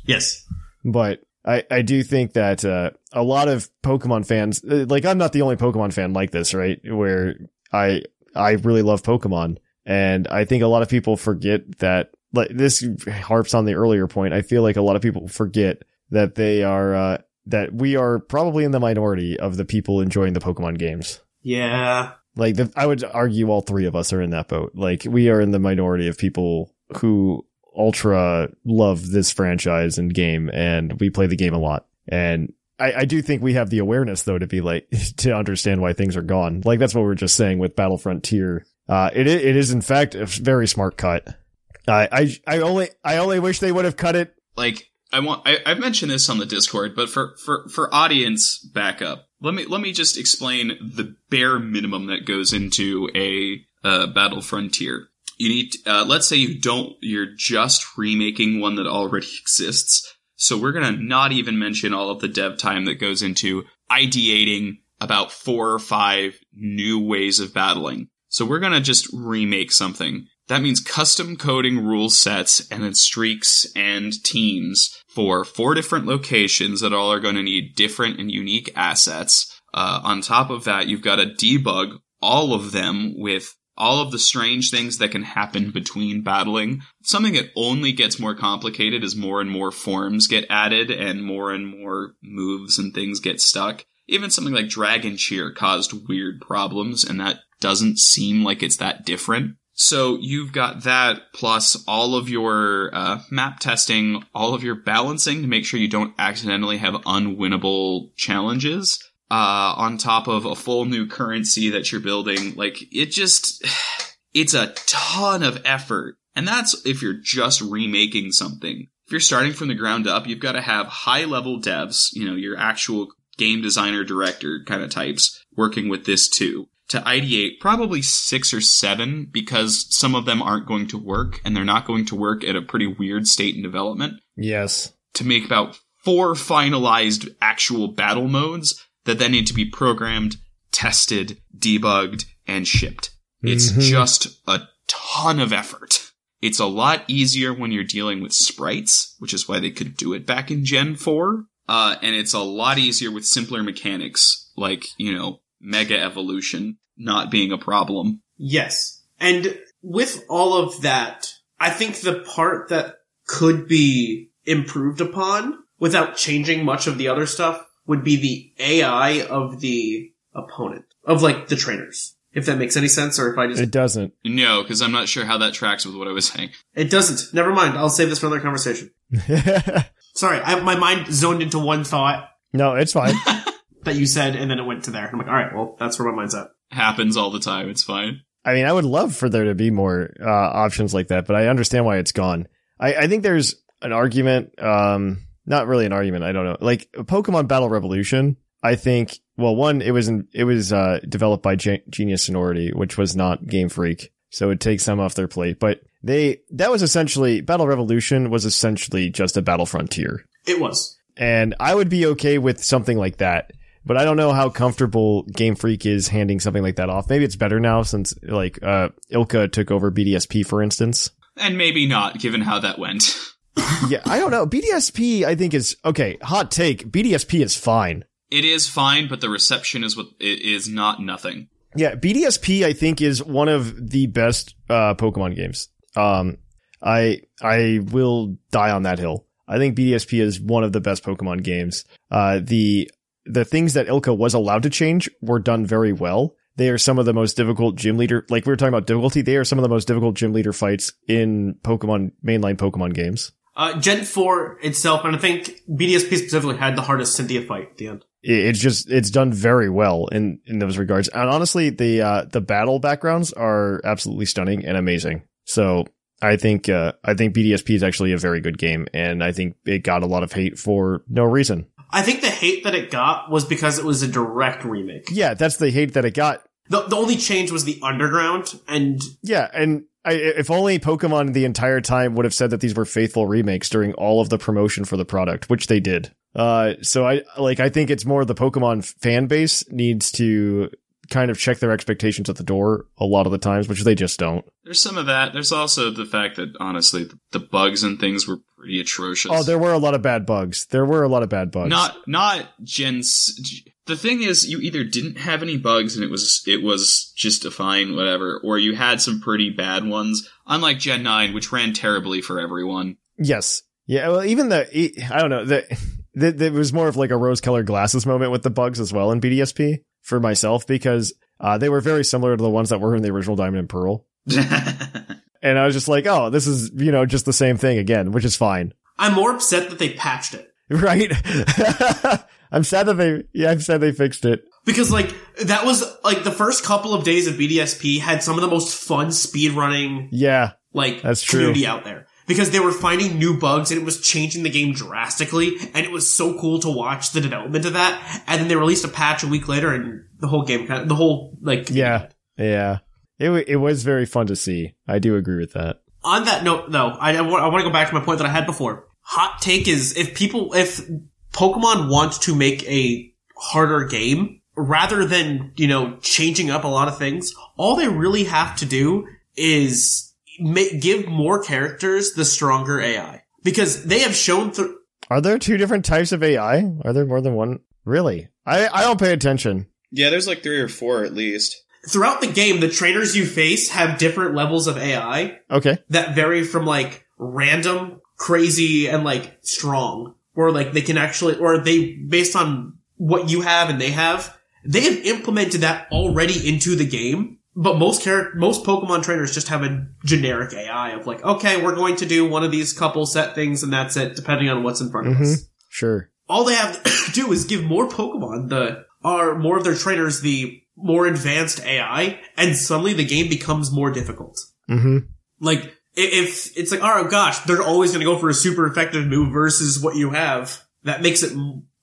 Yes. but I, I do think that uh, a lot of Pokemon fans, uh, like I'm not the only Pokemon fan like this, right? Where I I really love Pokemon, and I think a lot of people forget that. Like this harps on the earlier point. I feel like a lot of people forget that they are uh, that we are probably in the minority of the people enjoying the Pokemon games. Yeah. Like the, I would argue all three of us are in that boat. Like we are in the minority of people who ultra love this franchise and game and we play the game a lot. And I, I do think we have the awareness though to be like, to understand why things are gone. Like that's what we were just saying with Battle Frontier. Uh, it it is in fact a very smart cut. I I I only I only wish they would have cut it. like I want I, I've mentioned this on the Discord, but for, for, for audience backup, let me let me just explain the bare minimum that goes into a uh, Battle Frontier. You need uh, let's say you don't you're just remaking one that already exists. So we're gonna not even mention all of the dev time that goes into ideating about four or five new ways of battling. So we're gonna just remake something. That means custom coding rule sets and then streaks and teams for four different locations that all are going to need different and unique assets. Uh, on top of that, you've got to debug all of them with all of the strange things that can happen between battling. Something that only gets more complicated as more and more forms get added and more and more moves and things get stuck. Even something like Dragon Cheer caused weird problems, and that doesn't seem like it's that different. So you've got that plus all of your uh, map testing, all of your balancing to make sure you don't accidentally have unwinnable challenges. Uh, on top of a full new currency that you're building, like it just, it's a ton of effort. And that's if you're just remaking something. If you're starting from the ground up, you've got to have high level devs, you know, your actual game designer, director kind of types working with this too to ideate probably six or seven because some of them aren't going to work and they're not going to work at a pretty weird state in development Yes. to make about four finalized actual battle modes that then need to be programmed, tested, debugged, and shipped. It's Mhm. just a ton of effort. It's a lot easier when you're dealing with sprites, which is why they could do it back in Gen 4. Uh, and it's a lot easier with simpler mechanics, like, you know, Mega Evolution not being a problem. Yes. And with all of that, I think the part that could be improved upon without changing much of the other stuff would be the AI of the opponent, of like the trainers. If that makes any sense, or if I just, It doesn't. No, because I'm not sure how that tracks with what I was saying. it doesn't. Never mind. I'll save this for another conversation. Sorry, I, my mind zoned into one thought no, it's fine. that you said, and then it went to there. I'm like, all right, well, that's where my mind's at. Happens all the time. It's fine. I mean, I would love for there to be more uh, options like that, but I understand why it's gone. I, I think there's an argument, um, not really an argument. I don't know. Like Pokemon Battle Revolution, I think. Well, one, it was in, it was uh, developed by Ge- Genius Sonority, which was not Game Freak, so it takes some off their plate. But they that was essentially Battle Revolution was essentially just a Battle Frontier, It was. and I would be okay with something like that. But I don't know how comfortable Game Freak is handing something like that off. Maybe it's better now since like uh ILCA took over BDSP for instance. And maybe not, given how that went. yeah, I don't know. BDSP I think is okay, hot take. BDSP is fine. It is fine, but the reception is what it is not nothing. Yeah, BDSP I think is one of the best uh Pokemon games. Um I I will die on that hill. I think BDSP is one of the best Pokemon games. Uh the the things that ILCA was allowed to change were done very well. They are some of the most difficult gym leader like we were talking about difficulty, they are some of the most difficult gym leader fights in Pokemon mainline Pokemon games. Uh, Gen 4 itself, and I think BDSP specifically had the hardest Cynthia fight at the end. It's just it's done very well in in those regards. And honestly, the uh the battle backgrounds are absolutely stunning and amazing. So I think uh I think BDSP is actually a very good game and I think it got a lot of hate for no reason. I think the hate that it got was because it was a direct remake. Yeah, that's the hate that it got. The, the only change was the underground, and Yeah, and I, if only Pokemon the entire time would have said that these were faithful remakes during all of the promotion for the product, which they did. Uh, so I like I think it's more the Pokemon fan base needs to kind of check their expectations at the door a lot of the times, which they just don't. There's some of that. There's also the fact that honestly, the bugs and things were pretty atrocious. Oh, there were a lot of bad bugs. There were a lot of bad bugs. not not Gen. The thing is, you either didn't have any bugs and it was it was just a fine whatever, or you had some pretty bad ones. Unlike Gen Nine, which ran terribly for everyone. yes. Yeah. Well, even the I don't know the, there was more of like a rose colored glasses moment with the bugs as well in BDSP for myself because uh, they were very similar to the ones that were in the original Diamond and Pearl. And I was just like, oh, this is, you know, just the same thing again, which is fine. I'm more upset that they patched it. Right? I'm sad that they, yeah, I'm sad they fixed it. because like that was like the first couple of days of BDSP had some of the most fun speed running Yeah. like That's true. community out there because they were finding new bugs and it was changing the game drastically and it was so cool to watch the development of that and then they released a patch a week later and the whole game kind of the whole like Yeah. Yeah. It, wa- it was very fun to see. I do agree with that. on that note though I, I want, to go back to my point that I had before hot take is if people if Pokemon want to make a harder game rather than you know changing up a lot of things all they really have to do is ma- give more characters the stronger AI because they have shown th- Are there two different types of AI? Are there more than one? Really? I, I don't pay attention. Yeah, there's like three or four at least. Throughout the game the trainers you face have different levels of AI Okay. that vary from like random, crazy, and like strong, or like they can actually, or they based on what you have and they have, they have implemented that already into the game. But most char- most Pokemon trainers just have a generic AI of like, okay, we're going to do one of these couple set things and that's it, depending on what's in front of mm-hmm. us. Sure. All they have to do is give more Pokemon the, are more of their trainers the more advanced AI, and suddenly the game becomes more difficult. Mm-hmm. Like, if it's like, oh gosh, they're always going to go for a super effective move versus what you have, that makes it,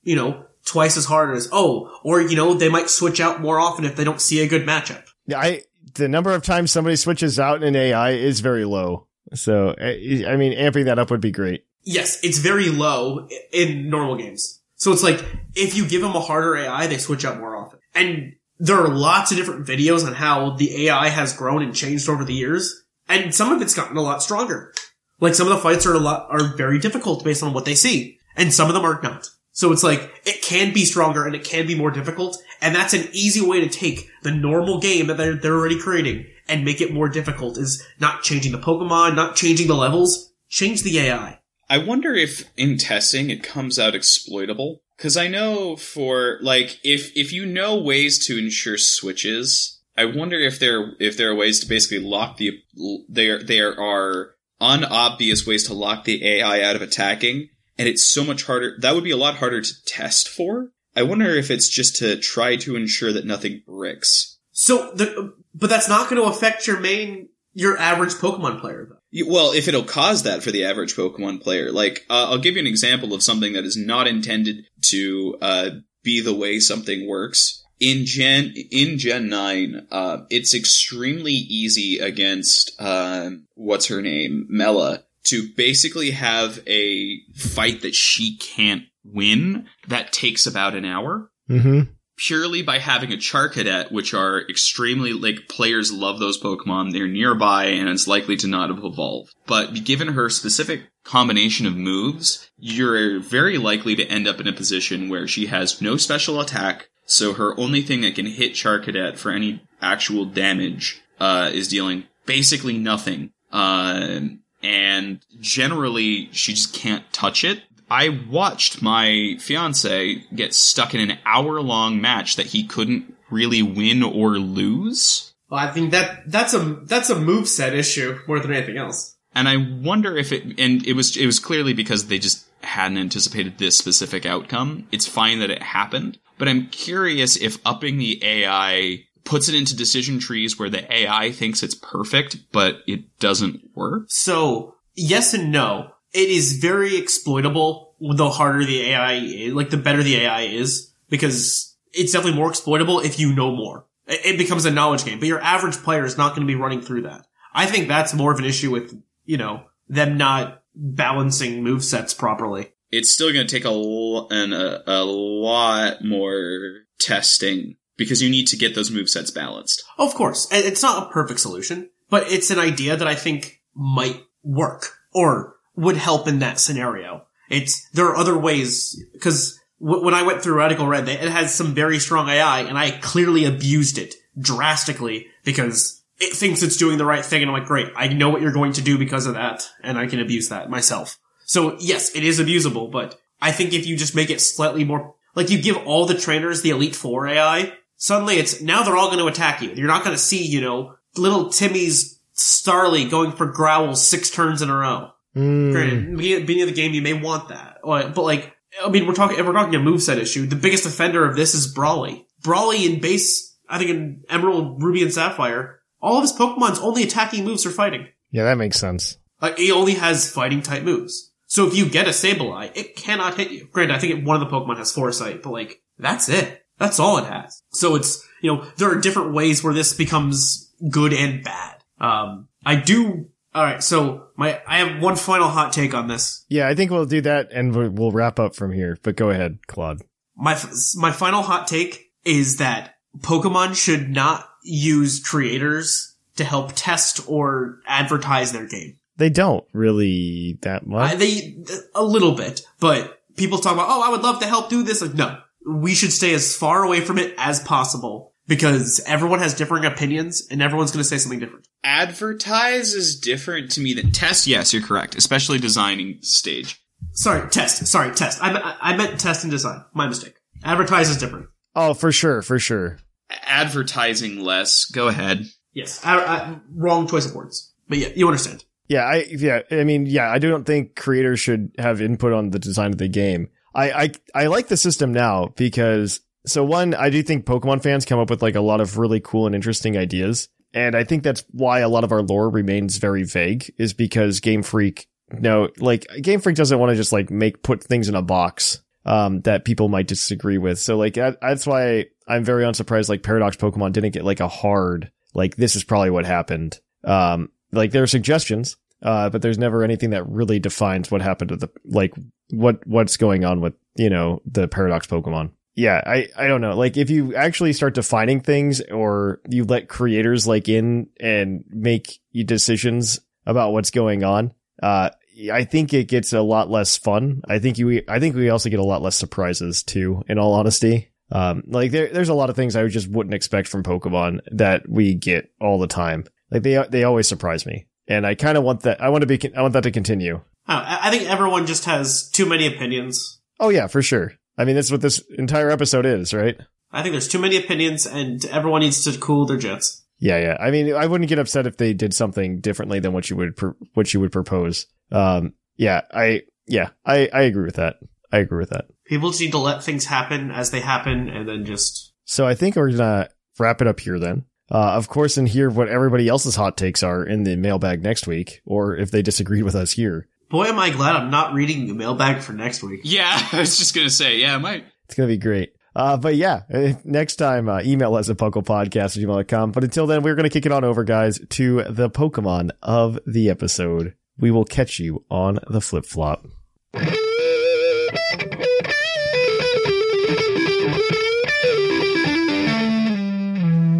you know, twice as hard as, oh, or, you know, they might switch out more often if they don't see a good matchup. Yeah, I the number of times somebody switches out in AI is very low. So I I mean, amping that up would be great. Yes, it's very low in normal games. So it's like, if you give them a harder AI, they switch out more often. And there are lots of different videos on how the AI has grown and changed over the years. And some of it's gotten a lot stronger. Like some of the fights are a lot, are very difficult based on what they see. And some of them are not. So it's like, it can be stronger and it can be more difficult. And that's an easy way to take the normal game that they're, they're already creating and make it more difficult is not changing the Pokemon, not changing the levels, change the AI. I wonder if in testing it comes out exploitable. Cause I know for, like, if, if you know ways to ensure switches, I wonder if there, if there are ways to basically lock the, there, there are unobvious ways to lock the AI out of attacking, and it's so much harder, that would be a lot harder to test for. I wonder if it's just to try to ensure that nothing bricks. So, the, but that's not going to affect your main, your average Pokemon player, though. Well, if it'll cause that for the average Pokemon player, like uh, I'll give you an example of something that is not intended to uh, be the way something works. In Gen in Gen nine, uh, it's extremely easy against uh, what's her name, Mela, to basically have a fight that she can't win that takes about an hour Mm-hmm. Purely by having a Charcadet, which are extremely like players love those Pokemon. They're nearby and it's likely to not have evolved. But given her specific combination of moves, you're very likely to end up in a position where she has no special attack. So her only thing that can hit Charcadet for any actual damage uh, is dealing basically nothing. Um and generally, she just can't touch it. I watched my fiance get stuck in an hour long match that he couldn't really win or lose. Well, I think that that's a that's a move set issue more than anything else. And I wonder if it, and it was, it was clearly because they just hadn't anticipated this specific outcome. It's fine that it happened, but I'm curious if upping the AI puts it into decision trees where the AI thinks it's perfect, but it doesn't work. So yes and no. It is very exploitable the harder the AI like the better the AI is, because it's definitely more exploitable if you know more. It becomes a knowledge game, but your average player is not going to be running through that. I think that's more of an issue with, you know, them not balancing move sets properly. It's still going to take a, l- an, a, a lot more testing because you need to get those movesets balanced. Of course, it's not a perfect solution, but it's an idea that I think might work or would help in that scenario. It's there are other ways because w- when I went through Radical Red, it has some very strong AI, and I clearly abused it drastically because it thinks it's doing the right thing, and I'm like, great, I know what you're going to do because of that, and I can abuse that myself. So yes, it is abusable, but I think if you just make it slightly more like you give all the trainers the Elite Four AI, suddenly it's now they're all going to attack you. You're not going to see, you know, little Timmy's Starly going for Growl six turns in a row. Mm. Granted, beginning beginning of the game, you may want that, but like I mean, we're talking, if we're talking a moveset issue, the biggest offender of this is Brawly. Brawly in base, I think in Emerald, Ruby, and Sapphire, all of his Pokemon's only attacking moves are fighting. Yeah, that makes sense. Like, he only has fighting type moves. So if you get a Sableye, it cannot hit you. Granted, I think it, one of the Pokemon has Foresight, but like, that's it. That's all it has. So it's, you know, there are different ways where this becomes good and bad. Um, I do, alright, so my, I have one final hot take on this. Yeah, I think we'll do that and we'll we'll wrap up from here. But go ahead, Clod. My, my final hot take is that Pokemon should not use creators to help test or advertise their game. They don't really that much. I, they a little bit, but people talk about, oh, I would love to help do this. Like, no, we should stay as far away from it as possible because everyone has differing opinions and everyone's going to say something different. Advertise is different to me than test. Yes, you're correct, especially designing stage. Sorry, test. Sorry, test. I, me- I meant test and design. My mistake. Advertise is different. oh, for sure, for sure. Advertising less. Go ahead. Yes, I, I, wrong choice of words. But yeah, you understand. Yeah, I yeah, I mean, yeah, I don't think creators should have input on the design of the game. I I I like the system now because so one, I do think Pokemon fans come up with like a lot of really cool and interesting ideas. And I think that's why a lot of our lore remains very vague is because Game Freak no, like Game Freak doesn't want to just like make put things in a box um that people might disagree with. So like that, that's why I'm very unsurprised like Paradox Pokemon didn't get like a hard like this is probably what happened. Um like there are suggestions, uh, but there's never anything that really defines what happened to the like what what's going on with you know the paradox Pokemon. Yeah, I I don't know. Like if you actually start defining things, or you let creators like in and make decisions about what's going on, uh, I think it gets a lot less fun. I think you I think we also get a lot less surprises too. In all honesty. Um, like there, there's a lot of things I just wouldn't expect from Pokemon that we get all the time. Like they, they always surprise me, and I kind of want that. I want to be, I want that to continue. I, I think everyone just has too many opinions. Oh yeah, for sure. I mean, that's what this entire episode is, right? I think there's too many opinions and everyone needs to cool their jets. Yeah, yeah. I mean, I wouldn't get upset if they did something differently than what you would, pr- what you would propose. Um, yeah, I, yeah, I, I agree with that. I agree with that. People just need to let things happen as they happen and then just. So I think we're gonna wrap it up here then. Uh, of course, and hear what everybody else's hot takes are in the mailbag next week, or if they disagreed with us here. Boy, am I glad I'm not reading the mailbag for next week. Yeah, I was just gonna say, yeah, might. It's gonna be great. Uh, but yeah, next time, uh, email us at puclpodcast at gmail.com. But until then, we're gonna kick it on over, guys, to the Pokemon of the episode. We will catch you on the flip flop.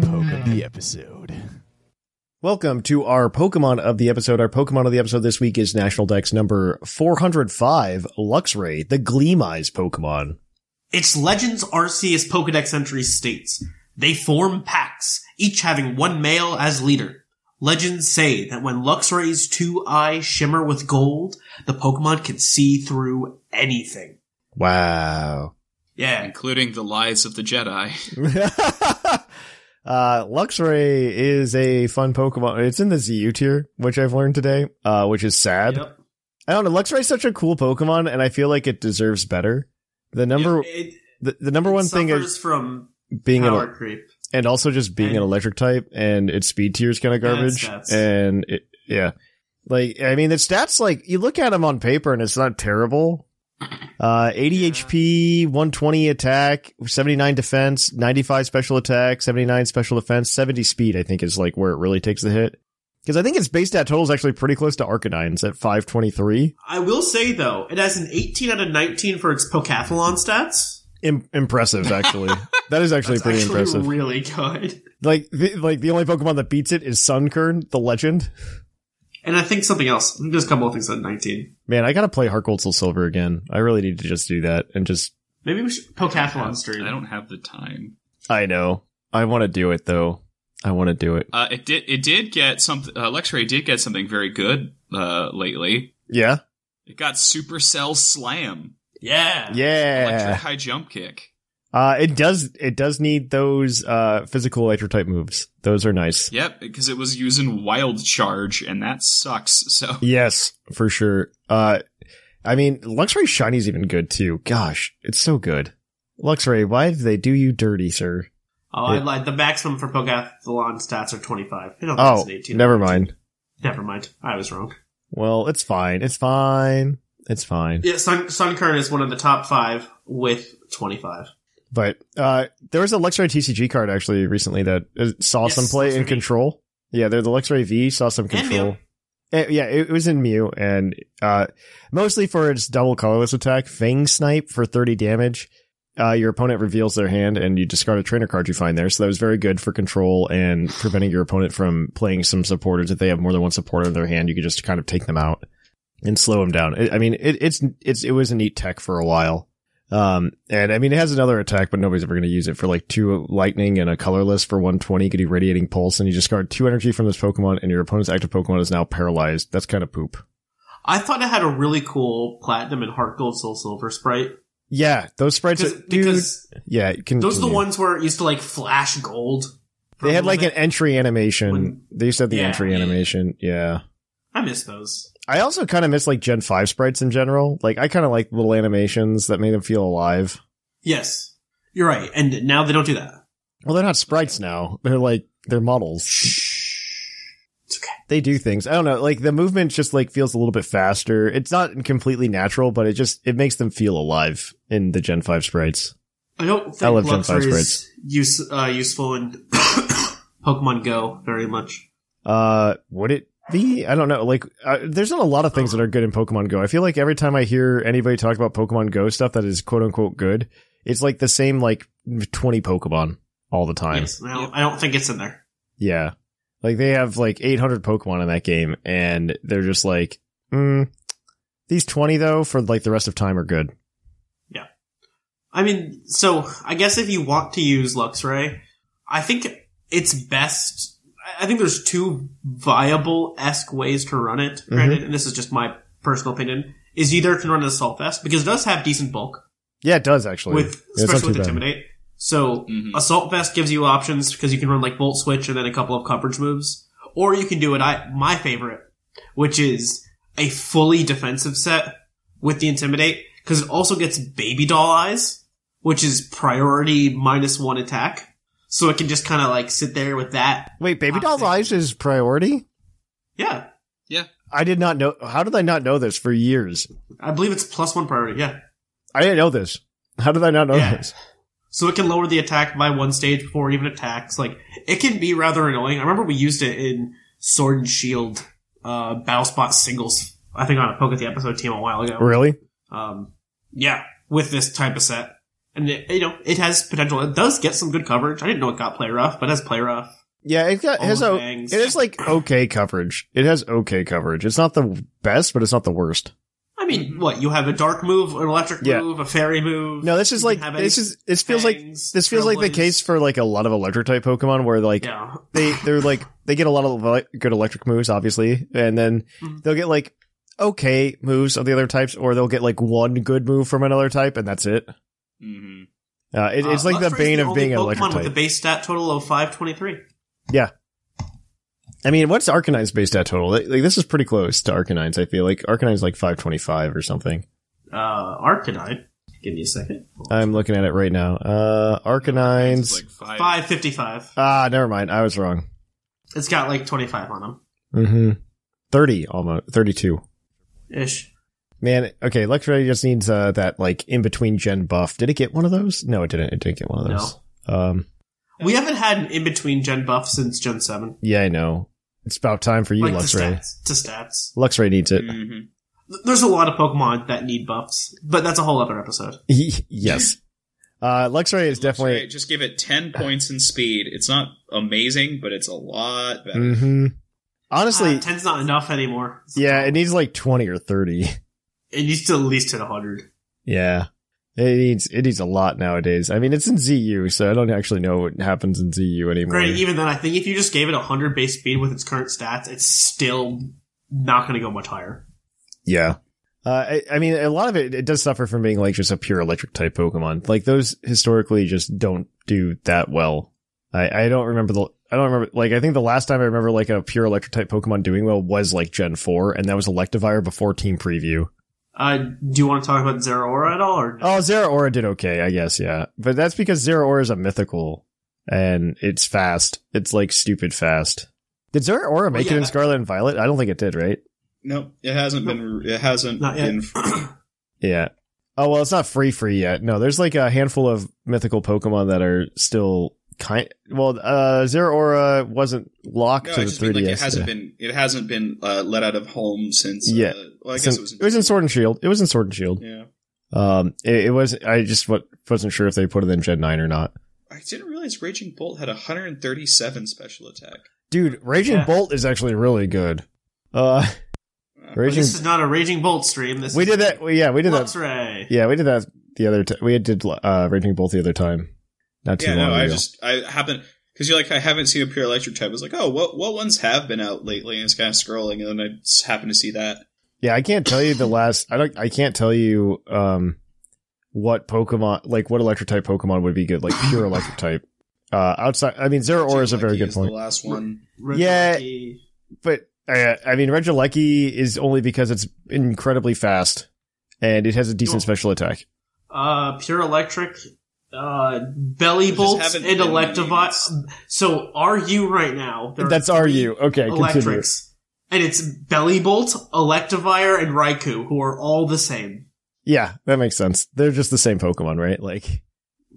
Poke of the episode. Welcome to our Pokemon of the episode. Our Pokemon of the episode this week is National Dex number 405, Luxray, the Gleam Eyes Pokemon. Its Legends Arceus Pokedex entry states, they form packs, each having one male as leader. Legends say that when Luxray's two eyes shimmer with gold, the Pokemon can see through anything. Wow. Yeah. including the lies of the Jedi. uh, Luxray is a fun Pokemon. It's in the ZU tier, which I've learned today, uh, which is sad. Yep. I don't know. Luxray's such a cool Pokemon, and I feel like it deserves better. The number, It, the, the number one thing is from being an, power creep. and also just being an electric type, and its speed tier is kind of garbage. stats. and it, yeah, like I mean, the stats like you look at them on paper, and it's not terrible. Uh, 80 HP, 120 attack, 79 defense, 95 special attack, 79 special defense, 70 speed. I think is like where it really takes the hit. Because I think its base stat total is actually pretty close to Arcanine's at 523. I will say though, it has an 18 out of 19 for its Pokeathlon stats. Im- impressive, actually. that is actually That's pretty actually impressive. really good. like, the, like the only Pokemon that beats it is Sunkern, the legend. And I think something else. I think there's a couple of things on 19. Man, I gotta play Heart Gold Soul Silver again. I really need to just do that and just. Maybe we should Pokeathlon stream. I don't have the time. I know. I want to do it though. I want to do it. Uh, it did. It did get something. Uh, Luxray did get something very good uh, lately. Yeah. It got Supercell Slam, Yeah. Yeah. electric Yeah. high jump kick. Uh, it does. It does need those uh physical electro type moves. Those are nice. Yep, because it was using Wild Charge, and that sucks. So Yes, for sure. Uh, I mean, Luxray Shiny's even good too. Gosh, it's so good. Luxray, why did they do you dirty, sir? Oh, I lied. The maximum for Pokeathlon stats are 25. I don't Oh, 18. never mind. Never mind. I was wrong. Well, it's fine. It's fine. It's fine. Yeah, Sun, Sunkern is one of the top five with 25. But uh there was a Luxray TCG card actually recently that uh, saw Yes, some play Luxray in V. control. Yeah, they're the Luxray V saw some control. Eh, yeah, it, it was in Mew and uh mostly for its double colorless attack, Fang Snipe for 30 damage. Uh your opponent reveals their hand and you discard a trainer card you find there. So that was very good for control and preventing your opponent from playing some supporters. If they have more than one supporter in their hand, you could just kind of take them out and slow them down. I I mean, it, it's it's it was a neat tech for a while. Um, and I mean, it has another attack, but nobody's ever going to use it for like two lightning and a colorless for 120. You could do radiating pulse and you discard two energy from this Pokemon and your opponent's active Pokemon is now paralyzed. That's kind of poop. I thought it had a really cool platinum and heart gold soul silver sprite. Yeah, those sprites, are, dude. because yeah, can, those are the ones where it used to like flash gold. they had like an entry animation. When- they used to have the Yeah. entry animation. Yeah. I miss those. I also kind of miss like Gen 5 sprites in general. Like I kind of like little animations that made them feel alive. Yes. You're right. And now they don't do that. Well, they're not sprites now. They're like, they're models. It's okay. they do things. I don't know. Like the movement just like feels a little bit faster. It's not completely natural, but it just it makes them feel alive in the Gen Five sprites. I don't think I love Gen 5 is use, uh, useful in Pokemon Go very much. Uh, would it be? I don't know. Like, uh, there's not a lot of things that are good in Pokemon Go. I feel like every time I hear anybody talk about Pokemon Go stuff that is quote unquote good, it's like the same like 20 Pokemon all the time. Yes. I don't, I don't think it's in there. Yeah. Like they have like 800 Pokemon in that game and they're just like, mm, these 20 though for like the rest of time are good. Yeah, I mean, so I guess if you want to use Luxray, I think it's best. I think there's two viable esque ways to run it. Mm-hmm. Granted, and this is just my personal opinion, is either can run an Assault Vest because it does have decent bulk Yeah, it does actually. with Yeah, especially too with bad. Intimidate. So Mhm. Assault Vest gives you options because you can run like Volt Switch and then a couple of coverage moves, or you can do it. I my favorite, which is a fully defensive set with the Intimidate because it also gets Baby Doll Eyes, which is priority minus one attack. So it can just kind of like sit there with that. Wait, Baby Doll's Toxic. Eyes is priority? Yeah, Yeah. I did not know. How did I not know this for years? I believe it's plus one priority. Yeah. I didn't know this. How did I not know Yeah. this? So it can lower the attack by one stage before it even attacks. Like it can be rather annoying. I remember we used it in Sword and Shield, uh, Battle Spot singles. I think on a Poke at the episode team a while ago. Really? Um, yeah, with this type of set, and it, you know it has potential. It does get some good coverage. I didn't know it got play rough, but it has play rough. Yeah, it got, has a, it is like okay coverage. It has okay coverage. It's not the best, but it's not the worst. I mean, what you have a dark move, an electric Yeah. move, a fairy move. No, this is You like this is this feels like this feels like the case for like a lot of electric type Pokemon where like Yeah, they they're like they get a lot of good electric moves, obviously, and then Mhm. they'll get like okay moves of the other types, or they'll get like one good move from another type, and that's it. Hmm Uh, it, it's Uh, like the Luxray's bane of only being an Pokemon electric with a base stat total of five twenty three. Yeah. I mean, what's Arcanine's base stat total? Like, like, this is pretty close to Arcanine's. I feel like Arcanine's like five twenty five or something. Uh, Arcanine. Give me a second. I'm looking at it right now. Uh, Arcanine's. Like five. Five fifty five. ah, never mind. I was wrong. It's got like twenty five on them Mm-hmm. Thirty almost. Thirty two. ish. Man, okay, Luxray just needs uh, that like in between gen buff. Did it get one of those? No, it didn't. It didn't get one of those. Um, We haven't had an in between gen buff since Gen seven. yeah, I know. It's about time for you, like to Luxray. stats. To stats. Luxray needs it. hmm There's a lot of Pokemon that need buffs, but that's a whole other episode. yes. Uh, Luxray is definitely. just give it ten points in speed. It's not amazing, but it's a lot better. hmm Honestly, uh, ten's not enough anymore. yeah, it needs like twenty or thirty. It needs to at least hit hundred. Yeah. It needs it needs a lot nowadays. I mean, it's in ZU, so I don't actually know what happens in ZU anymore. Granted, even then, I think if you just gave it hundred base speed with its current stats, it's still not going to go much higher. Yeah. Uh, I, I mean, a lot of it, it does suffer from being like just a pure electric type Pokemon. Like those historically just don't do that well. I, I don't remember the, I don't remember, like, I think the last time I remember like a pure electric type Pokemon doing well was like Gen 4, and that was Electivire before Team Preview. Uh, do you want to talk about Zeraora at all, or Oh, Zeraora did okay, I guess, yeah. But that's because Zeraora is a mythical and it's fast. It's like stupid fast. Did Zeraora make it yeah, in Scarlet and Violet? I don't think it did, right? No, it hasn't been. It hasn't Not yet. been. Yeah. Oh, well, it's not free free yet. No, there's like a handful of mythical Pokemon that are still kind. Well, uh, Zeraora wasn't locked No, to I the just mean 3DS. like it hasn't yeah. been. It hasn't been uh, let out of home since. Yeah. Uh, well, I It's guess it was. In, it was in Sword and Shield. It was in Sword and Shield. Yeah. Um, it, it was. I just wa- wasn't sure if they put it in Gen Nine or not. I didn't realize Raging Bolt had 137 special attack. Dude, Raging Yeah. Bolt is actually really good. Uh, Raging. this is not a Raging Bolt stream. This We is did that. well, Yeah, we did that. Luxray. Yeah, we did that the other. T- we did uh, Raging Bolt the other time. Not too Yeah, long no, ago. I just I happen because you're like I haven't seen a pure electric type. I was like, oh, what what ones have been out lately? And it's kind of scrolling, and then I just happen to see that. Yeah, I can't tell you the last. I don't. I can't tell you um what Pokemon like what electric type Pokemon would be good, like pure electric type. Uh, outside, I mean, Zeraora is a very good is point, The last one. Yeah. Regieleki. but uh, I mean, Regieleki is only because it's incredibly fast and it has a decent Well- special attack. Uh, pure electric. Uh, Bellibolts and been electivire. So are you right now? there are That's RU. Okay, continue. and it's Bellibolt, electivire, and Raikou, who are all the same, Yeah, that makes sense. They're just the same Pokemon, right? Like,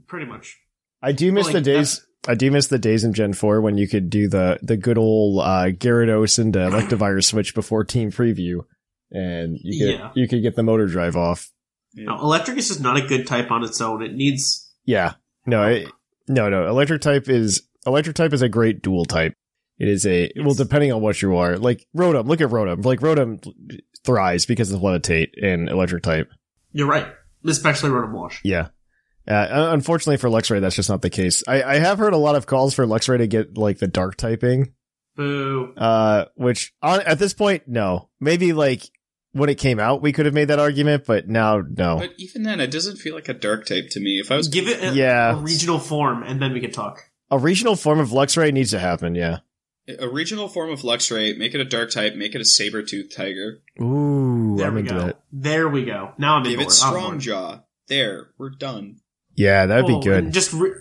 pretty much. I do miss Well, the days. I do miss the days in Gen Four when you could do the the good old uh, Gyarados and uh, Electivire switch before Team Preview, and you could Yeah. you could get the motor drive off. No, electric is just not a good type on its own. It needs Yeah, no, it, no, no. Electric type is electric type is a great dual type. It is a well, depending on what you are. Like Rotom, look at Rotom. Like Rotom thrives because of Levitate and electric type. You're right, especially Rotom Wash. Yeah. Uh, unfortunately for Luxray, that's just not the case. I, I have heard a lot of calls for Luxray to get like the dark typing, Boo. uh, which on, at this point, no. Maybe like when it came out, we could have made that argument, but now, no. But even then, it doesn't feel like a dark type to me. If I was Give it a, Yeah. a regional form, and then we can talk. A regional form of Luxray needs to happen, yeah. a regional form of Luxray, make it a dark type, make it a saber tooth tiger, Ooh, There I'm we into go. that. There we go. Now I'm give into it it. I'm strong jaw. There, we're done. Yeah, that'd Oh, be good. and Just re-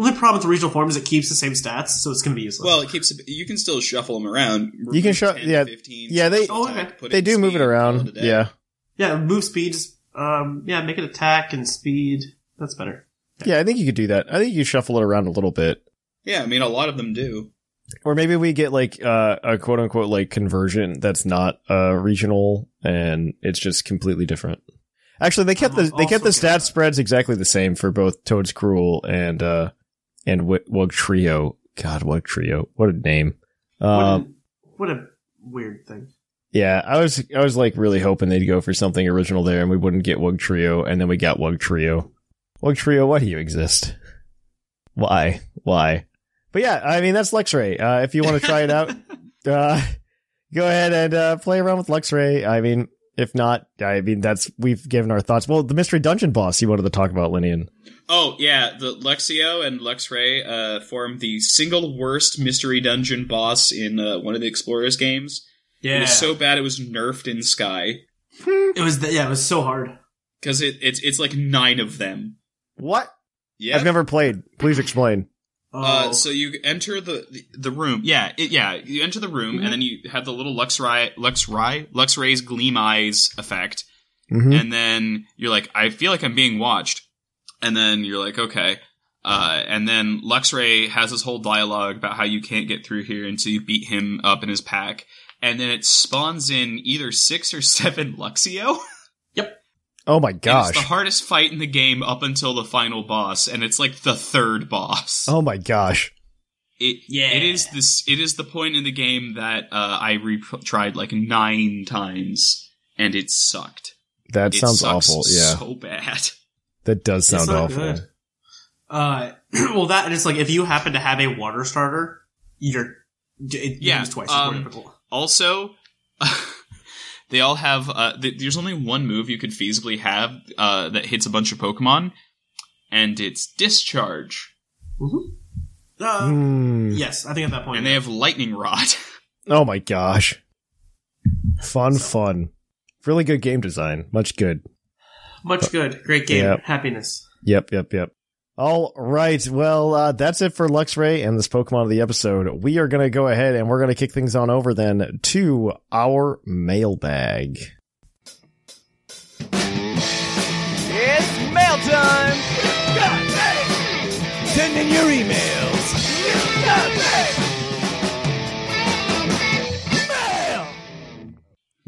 only problem with the regional form is it keeps the same stats, so it's gonna be useless. Well, it keeps you can still shuffle them around. You can remove shu- 10, yeah, 15, yeah, they- Oh, okay. They do move it around. a. Yeah. yeah, move speed. Just, um, yeah, make it attack and speed. That's better. Yeah, I think you could do that. I think you shuffle it around a little bit. Yeah, I mean, a lot of them do. Or maybe we get like uh, a quote unquote like conversion that's not uh, regional and it's just completely different. Actually, they kept I'm the they kept the stat spreads exactly the same for both Toedscruel and uh and w- Wugtrio. God, Wugtrio, what a name! What, Um, a, what a weird thing. yeah, I was I was like really hoping they'd go for something original there, and we wouldn't get Wugtrio, and then we got Wugtrio. Wug Trio, why do you exist? Why? Why? But yeah, I mean that's Luxray. Uh, if you want to try it out, uh, go ahead and uh, play around with Luxray. I mean, if not, I mean that's we've given our thoughts. Well, the mystery dungeon boss you wanted to talk about, Lynian. Oh yeah, the Luxio and Luxray uh, form the single worst mystery dungeon boss in uh, one of the Explorers games. It Yeah, was so bad it was nerfed in Sky it was. The, yeah, it was so hard. because it, it's it's like nine of them. What? Yeah. I've never played. Please explain. Oh, Uh, so you enter the the, the room. Yeah, it, yeah. You enter the room, Mm-hmm. and then you have the little Luxray, Luxray, Luxray's gleam eyes effect, Mhm. and then you're like, I feel like I'm being watched, and then you're like, okay. Uh, and then Luxray has this whole dialogue about how you can't get through here until you beat him up in his pack, and then it spawns in either six or seven Luxio. Yep. Oh my And it's gosh. the hardest fight in the game up until the final boss, and it's like the third boss. Oh my gosh. It Yeah. it is this it is the point in the game that uh, I re- tried like nine times and it sucked. That It sounds sucks awful. Yeah, so bad. That does sound not awful. good. Uh, well, that and it's like if you happen to have a water starter, you're it, Yeah, yeah, twice as more um. Also, they all have uh, th- there's only one move you could feasibly have uh, that hits a bunch of Pokemon, and it's discharge. Uh, Hmm. Yes, I think at that point. And they have lightning rod. Oh my gosh. Fun, fun. Really good game design. Much good. Much good. Great game. Yep. Happiness. Yep, yep, yep. All right. Well, uh, that's it for Luxray and this Pokemon of the episode. We are going to go ahead and we're going to kick things on over then to our mailbag. It's mail time! Send in your emails!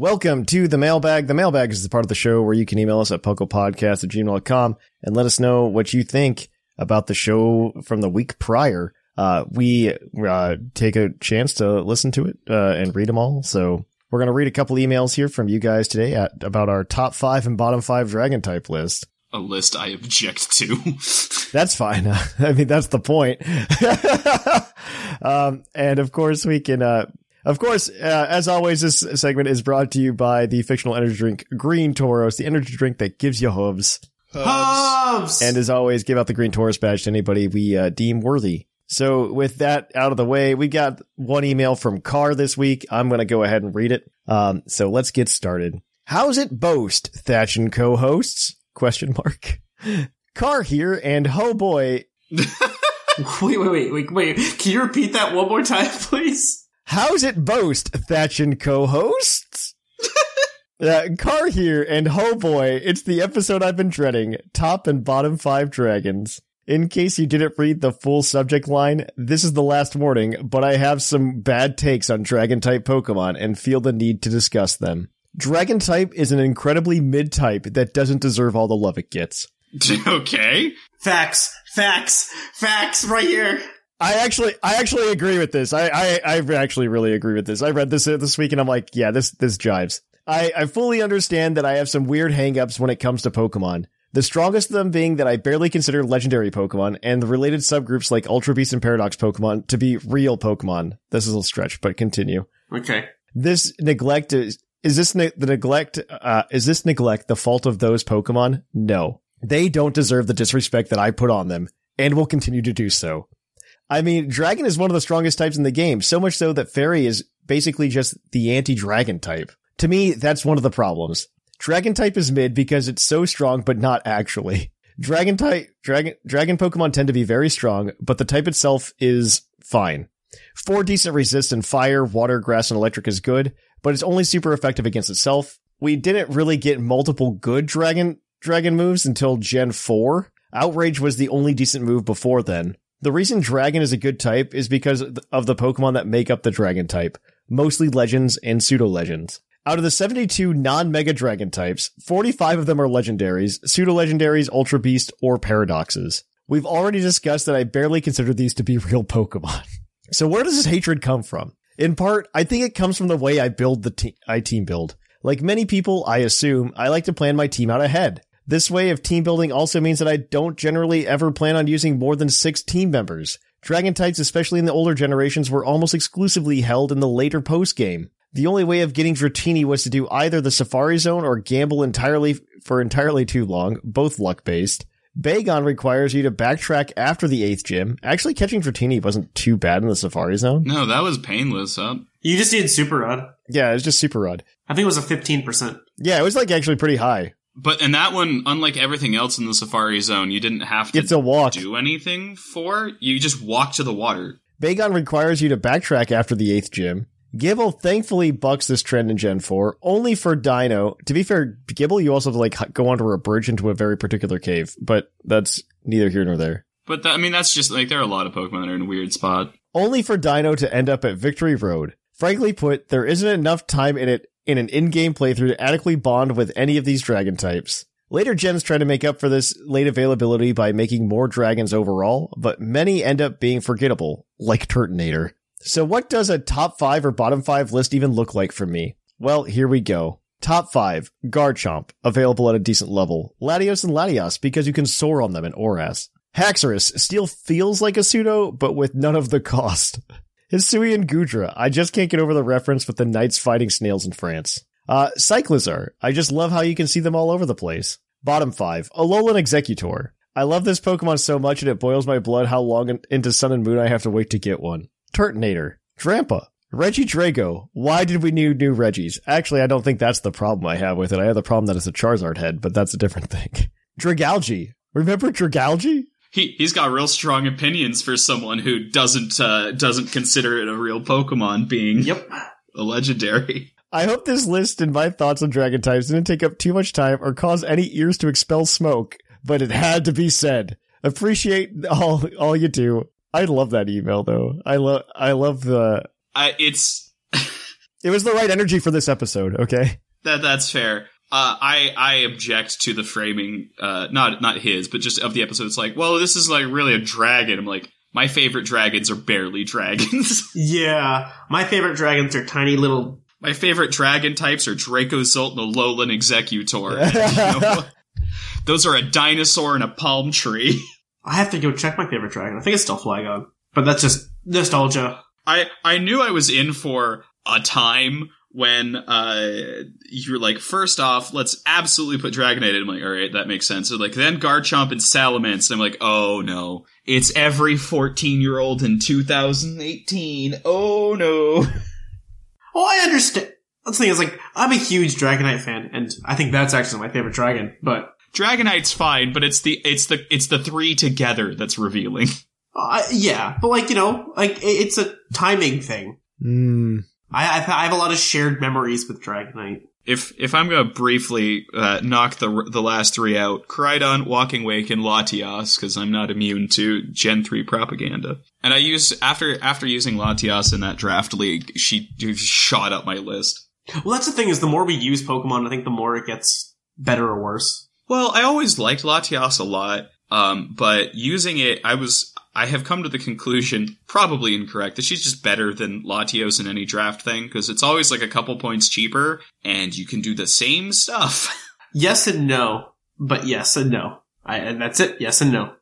Welcome to the mailbag. The mailbag is the part of the show where you can email us at puclpodcast at gmail.com and let us know what you think about the show from the week prior. Uh, we uh, take a chance to listen to it uh, and read them all. So we're going to read a couple emails here from you guys today at, about our top five and bottom five dragon type list. A list I object to. That's fine. I mean, that's the point. um, and of course, we can. Uh, of course, uh, as always, this segment is brought to you by the fictional energy drink Green Tauros, the energy drink that gives you hooves. Hubs! And as always, give out the Green Tauros badge to anybody we uh, deem worthy. So with that out of the way, we got one email from Carr this week. I'm going to go ahead and read it. Um, so let's get started. How's it boast, Thatch and co-hosts? Question mark. Carr here, and oh boy, wait, wait, wait, wait, wait. Can you repeat that one more time, please? How's it boast, Thatch and co-hosts? Uh, Carr here, and oh boy, it's the episode I've been dreading, top and bottom five dragons. In case you didn't read the full subject line, this is the last warning, but I have some bad takes on dragon type Pokemon and feel the need to discuss them. Dragon type is an incredibly mid type that doesn't deserve all the love it gets. okay. Facts, facts, facts right here. I actually, I actually agree with this. I, I, I actually really agree with this. I read this uh, this week and I'm like, yeah, this, this jives. I, I fully understand that I have some weird hangups when it comes to Pokemon. The strongest of them being that I barely consider legendary Pokemon and the related subgroups like Ultra Beast and Paradox Pokemon to be real Pokemon. This is a stretch, but continue. Okay. This neglect is, is this ne- the neglect, uh, is this neglect the fault of those Pokemon? No. They don't deserve the disrespect that I put on them and will continue to do so. I mean, Dragon is one of the strongest types in the game, so much so that Fairy is basically just the anti-Dragon type. To me, that's one of the problems. Dragon type is mid because it's so strong, but not actually. Dragon type, dragon, dragon Pokemon tend to be very strong, but the type itself is fine. Four decent resist in fire, water, grass, and electric is good, but it's only super effective against itself. We didn't really get multiple good dragon, dragon moves until Gen 4. Outrage was the only decent move before then. The reason dragon is a good type is because of the Pokemon that make up the dragon type, mostly legends and pseudo legends. Out of the 72 non-mega dragon types, 45 of them are legendaries, pseudo-legendaries, ultra beast, or paradoxes. We've already discussed that I barely consider these to be real Pokemon. So where does this hatred come from? In part, I think it comes from the way I build the I team build. Like many people, I assume, I like to plan my team out ahead. This way of team building also means that I don't generally ever plan on using more than six team members. Dragon types, especially in the older generations, were almost exclusively held in the later post game. The only way of getting Dratini was to do either the Safari Zone or gamble entirely for entirely too long, both luck based. Bagon requires you to backtrack after the eighth gym. Actually, catching Dratini wasn't too bad in the Safari Zone. No, that was painless. Huh? You just did Super Rod. Yeah, it was just super rod. I think it was a 15%. Yeah, it was like actually pretty high. But in that one, unlike everything else in the Safari Zone, you didn't have to It's a walk. do anything for. You just walk to the water. Bagon requires you to backtrack after the eighth gym. Gible thankfully bucks this trend in Gen 4, only for Deino. To be fair, Gible, you also have to like go onto a bridge into a very particular cave, but that's neither here nor there. But that, I mean, that's just like there are a lot of Pokemon that are in a weird spot. Only for Deino to end up at Victory Road. Frankly put, there isn't enough time in it in an in-game playthrough to adequately bond with any of these dragon types. Later gens try to make up for this late availability by making more dragons overall, but many end up being forgettable, like Turtonator. So what does a top 5 or bottom 5 list even look like for me? Well, here we go. Top 5, Garchomp, available at a decent level. Latios and Latias, because you can soar on them in Oras. Haxorus still feels like a pseudo, but with none of the cost. Hisuian Goodra, I just can't get over the reference with the knights fighting snails in France. Uh, Cyclizar, I just love how you can see them all over the place. Bottom 5, Alolan Exeggutor. I love this Pokemon so much and it boils my blood how long in- into Sun and Moon I have to wait to get one. Turtonator, Drampa, Regidrago. Why did we need new Regis? Actually, I don't think that's the problem I have with it. I have the problem that it's a Charizard head, but that's a different thing. Dragalge. Remember Dragalge? He he's got real strong opinions for someone who doesn't uh, doesn't consider it a real Pokemon being Yep. a legendary. I hope this list and my thoughts on dragon types didn't take up too much time or cause any ears to expel smoke, but it had to be said. Appreciate all all you do. I love that email though. I love I love the I it's it was the right energy for this episode, okay? that that's fair. Uh, I I object to the framing, uh, not not his, but just of the episode. It's like, well, this is like really a dragon. I'm like, my favorite dragons are barely dragons. Yeah. My favorite dragons are tiny little. my favorite dragon types are Dracozolt and Alolan Exeggutor. You know? Those are a dinosaur and a palm tree. I have to go check my favorite dragon. I think it's still Flygon. But that's just nostalgia. I I knew I was in for a time when uh you're like first off let's absolutely put Dragonite in. I'm like all right that makes sense. So like then Garchomp and Salamence. And I'm like oh no it's every 14 year old in 2018. Oh no. Oh, I understand. That's the thing is like, I'm a huge Dragonite fan, and I think that's actually my favorite dragon, but, Dragonite's fine, but it's the it's the it's the three together that's revealing. uh, yeah, but like, you know, like, it- it's a timing thing. Hmm. I, I've, I have a lot of shared memories with Dragonite. If if I'm gonna briefly uh, knock the the last three out, Koraidon, Walking Wake, and Latias, because I'm not immune to Gen three propaganda. And I used after after using Latias in that draft league, she shot up my list. Well, that's the thing is the more we use Pokemon, I think the more it gets better or worse. Well, I always liked Latias a lot, um, but using it, I was I have come to the conclusion, probably incorrect, that she's just better than Latios in any draft thing because it's always like a couple points cheaper, and you can do the same stuff. Yes and no, but yes and no. I, and that's it. Yes and no.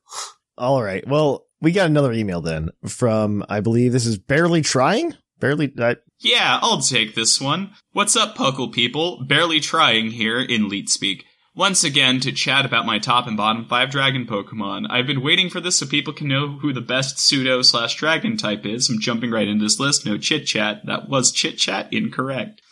All right. Well, we got another email then from I believe this is barely trying. Barely. I, Yeah, I'll take this one. What's up, PUCL people? Barely trying here in Leet Speak. Once again, to chat about my top and bottom five dragon Pokemon. I've been waiting for this so people can know who the best pseudo slash dragon type is. I'm jumping right into this list. No chit chat. That was chit chat. Incorrect.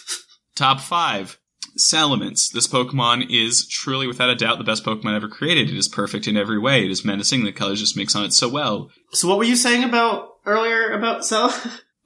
top five. Salamence. This Pokemon is truly, without a doubt, the best Pokemon ever created. It is perfect in every way. It is menacing. The colors just mix on it so well. So what were you saying about earlier about Cell?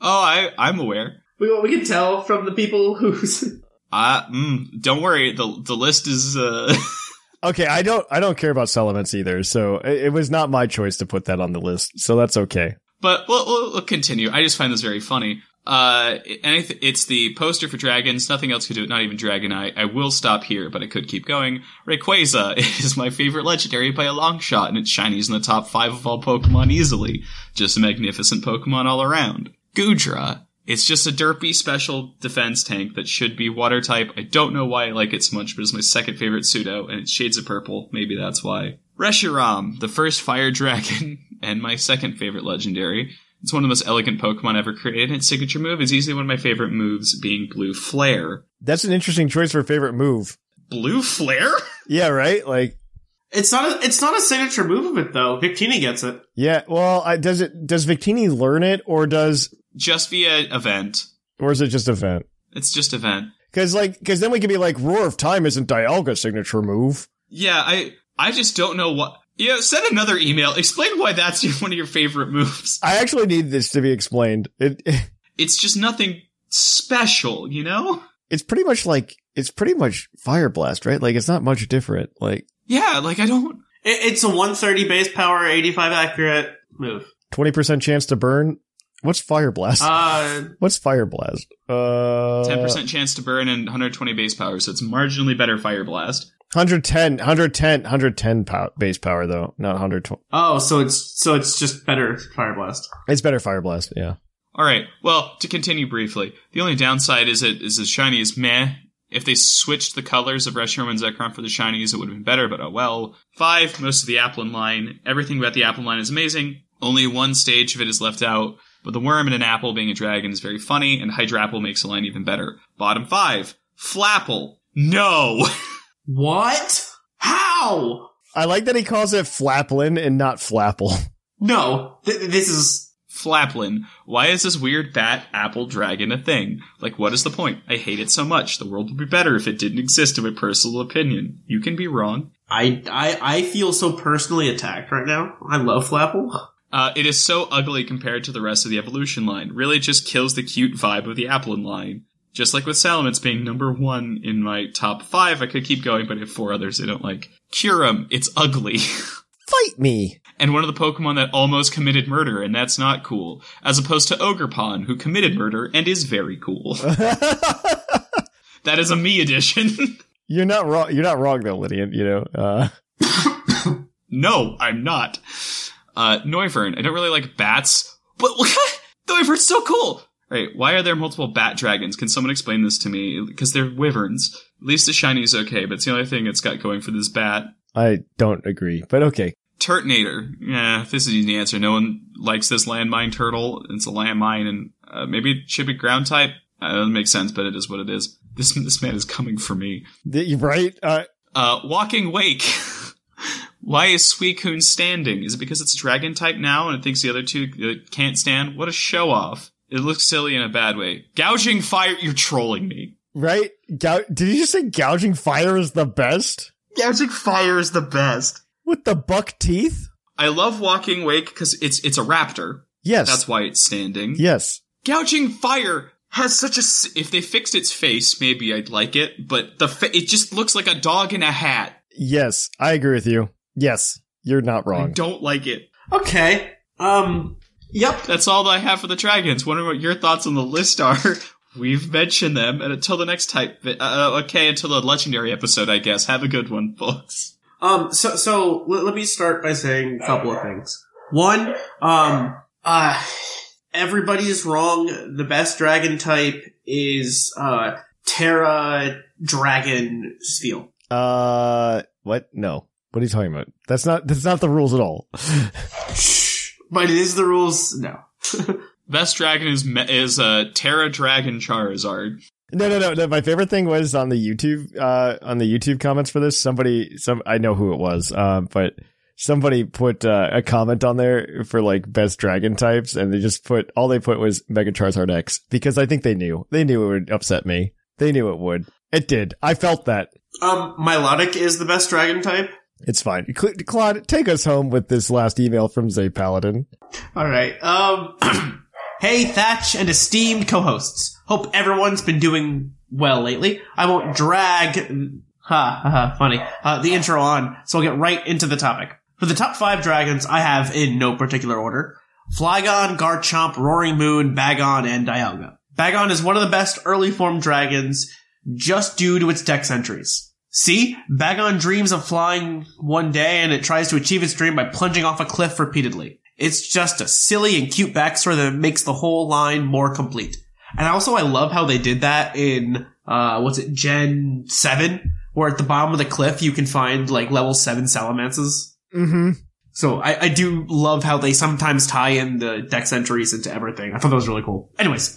Oh, I, I'm aware. we, we can tell from the people who's. Uh, mm, don't worry. The the list is uh okay. I don't. I don't care about Salamence either. So it, it was not my choice to put that on the list. So that's okay. but we'll, we'll, we'll continue. I just find this very funny. Uh, it's the poster for dragons. Nothing else could do it. Not even Dragonite. I will stop here, but I could keep going. Rayquaza is my favorite legendary by a long shot, and its shinies in the top five of all Pokemon easily. Just a magnificent Pokemon all around. Goodra. It's just a derpy special defense tank that should be water type. I don't know why I like it so much, but it's my second favorite pseudo, and it's shades of purple. Maybe that's why. Reshiram, the first fire dragon, and my second favorite legendary. It's one of the most elegant Pokemon ever created, and its signature move is easily one of my favorite moves, being Blue Flare. That's an interesting choice for a favorite move. Blue Flare? Yeah. Right. Like. It's not a. It's not a signature move of it though. Victini gets it. Yeah. Well, I, does it? Does Victini learn it, or does, Just via event. or is it just event? It's just event. Because like, because then we could be like, Roar of Time isn't Dialga's signature move. Yeah, I I just don't know what. Yeah, send another email. Explain why that's one of your favorite moves. I actually need this to be explained. It, It's just nothing special, you know? it's pretty much like it's pretty much Fire Blast, right? Like it's not much different. Like Yeah, like I don't. it it's a 130 base power, 85 accurate move. twenty percent chance to burn. What's Fire Blast? Uh, What's Fire Blast? Uh, 10% chance to burn and 120 base power, so it's marginally better Fire Blast. 110, 110, 110 pow- base power though, not 120. oh, so it's so it's just better Fire Blast. It's better Fire Blast, yeah. Alright, well, to continue briefly, the only downside is it is as shiny as meh. If they switched the colors of Reshiram and Zekrom for the shinies, it would have been better, but oh well. Five, most of the Applin line. Everything about the Applin line is amazing. Only one stage of it is left out, but the worm and an apple being a dragon is very funny, and Hydrapple makes the line even better. Bottom five, Flapple. No! What? How? I like that he calls it Flaplin and not Flapple. No, th- this is Flaplin, why is this weird bat apple dragon a thing? Like, what is the point? I hate it so much. The world would be better if it didn't exist, in my personal opinion. You can be wrong. I, I, I feel so personally attacked right now. I love Flapple. Uh, it is so ugly compared to the rest of the evolution line. Really just kills the cute vibe of the Applin line. Just like with Salamence being number one in my top five, I could keep going, but I have four others I don't like. Kyurem, it's ugly. Fight me. And one of the Pokemon that almost committed murder, and that's not cool. As opposed to Ogerpon, who committed murder and is very cool. that is a me edition. You're not wrong. You're not wrong though, Lynian. You know. Uh, no, I'm not. Uh, Noivern, I don't really like bats, but Noivern's so cool. Right, why are there multiple bat dragons? Can someone explain this to me? Because they're wyverns. At least the shiny is okay, but it's the only thing it's got going for this bat. I don't agree, but okay. Turtonator. Yeah, this is an easy answer. No one likes this landmine turtle. It's a landmine, and uh, maybe it should be ground type. Uh, That doesn't make sense, but it is what it is. This this man is coming for me. The- right? Uh, Uh, walking wake. Why is Suicune standing? Is it because it's dragon type now and it thinks the other two uh, can't stand? What a show off. It looks silly in a bad way. Gouging fire, you're trolling me. right? Gou- Did you just say gouging fire is the best? Gouging fire is the best. With the buck teeth? I love walking wake because it's it's a raptor. Yes. That's why it's standing. yes. Gouging fire has such a. If they fixed its face, maybe I'd like it. But the fa- it just looks like a dog in a hat. Yes. I agree with you. Yes. You're not wrong. I don't like it. Okay. Um. Yep. That's all that I have for the dragons. Wondering what your thoughts on the list are. We've mentioned them, and until the next type, uh, okay, until the legendary episode, I guess. Have a good one, folks. Um. So so let, let me start by saying a couple of things. One. Um. Uh. Everybody is wrong. The best dragon type is uh Terra Dragon Steel. Uh, what? No. What are you talking about? That's not, that's not the rules at all. But it is the rules. No. Best dragon is is uh, Terra Dragon Charizard. No, no, no, no. My favorite thing was on the YouTube, uh, on the YouTube comments for this. Somebody, some, I know who it was, uh, but somebody put uh, a comment on there for like best dragon types, and they just put all they put was Mega Charizard X because I think they knew they knew it would upset me. They knew it would. It did. I felt that. Um. Milotic is the best dragon type. It's fine. Cl- Clod, take us home with this last email from Zay Paladin. All right. Um. hey, Thatch and esteemed co-hosts. Hope everyone's been doing well lately. I won't drag. Ha ha ha. Funny. Uh, the intro on, so I'll get right into the topic. For the top five dragons, I have in no particular order: Flygon, Garchomp, Roaring Moon, Bagon, and Dialga. Bagon is one of the best early form dragons, just due to its dex entries. See, Bagon dreams of flying one day and it tries to achieve its dream by plunging off a cliff repeatedly. It's just a silly and cute backstory that makes the whole line more complete. And also I love how they did that in, uh, what's it, Gen 7, where at the bottom of the cliff you can find like level 7 Salamences. Mm-hmm. So I, I do love how they sometimes tie in the dex entries into everything. I thought that was really cool. Anyways,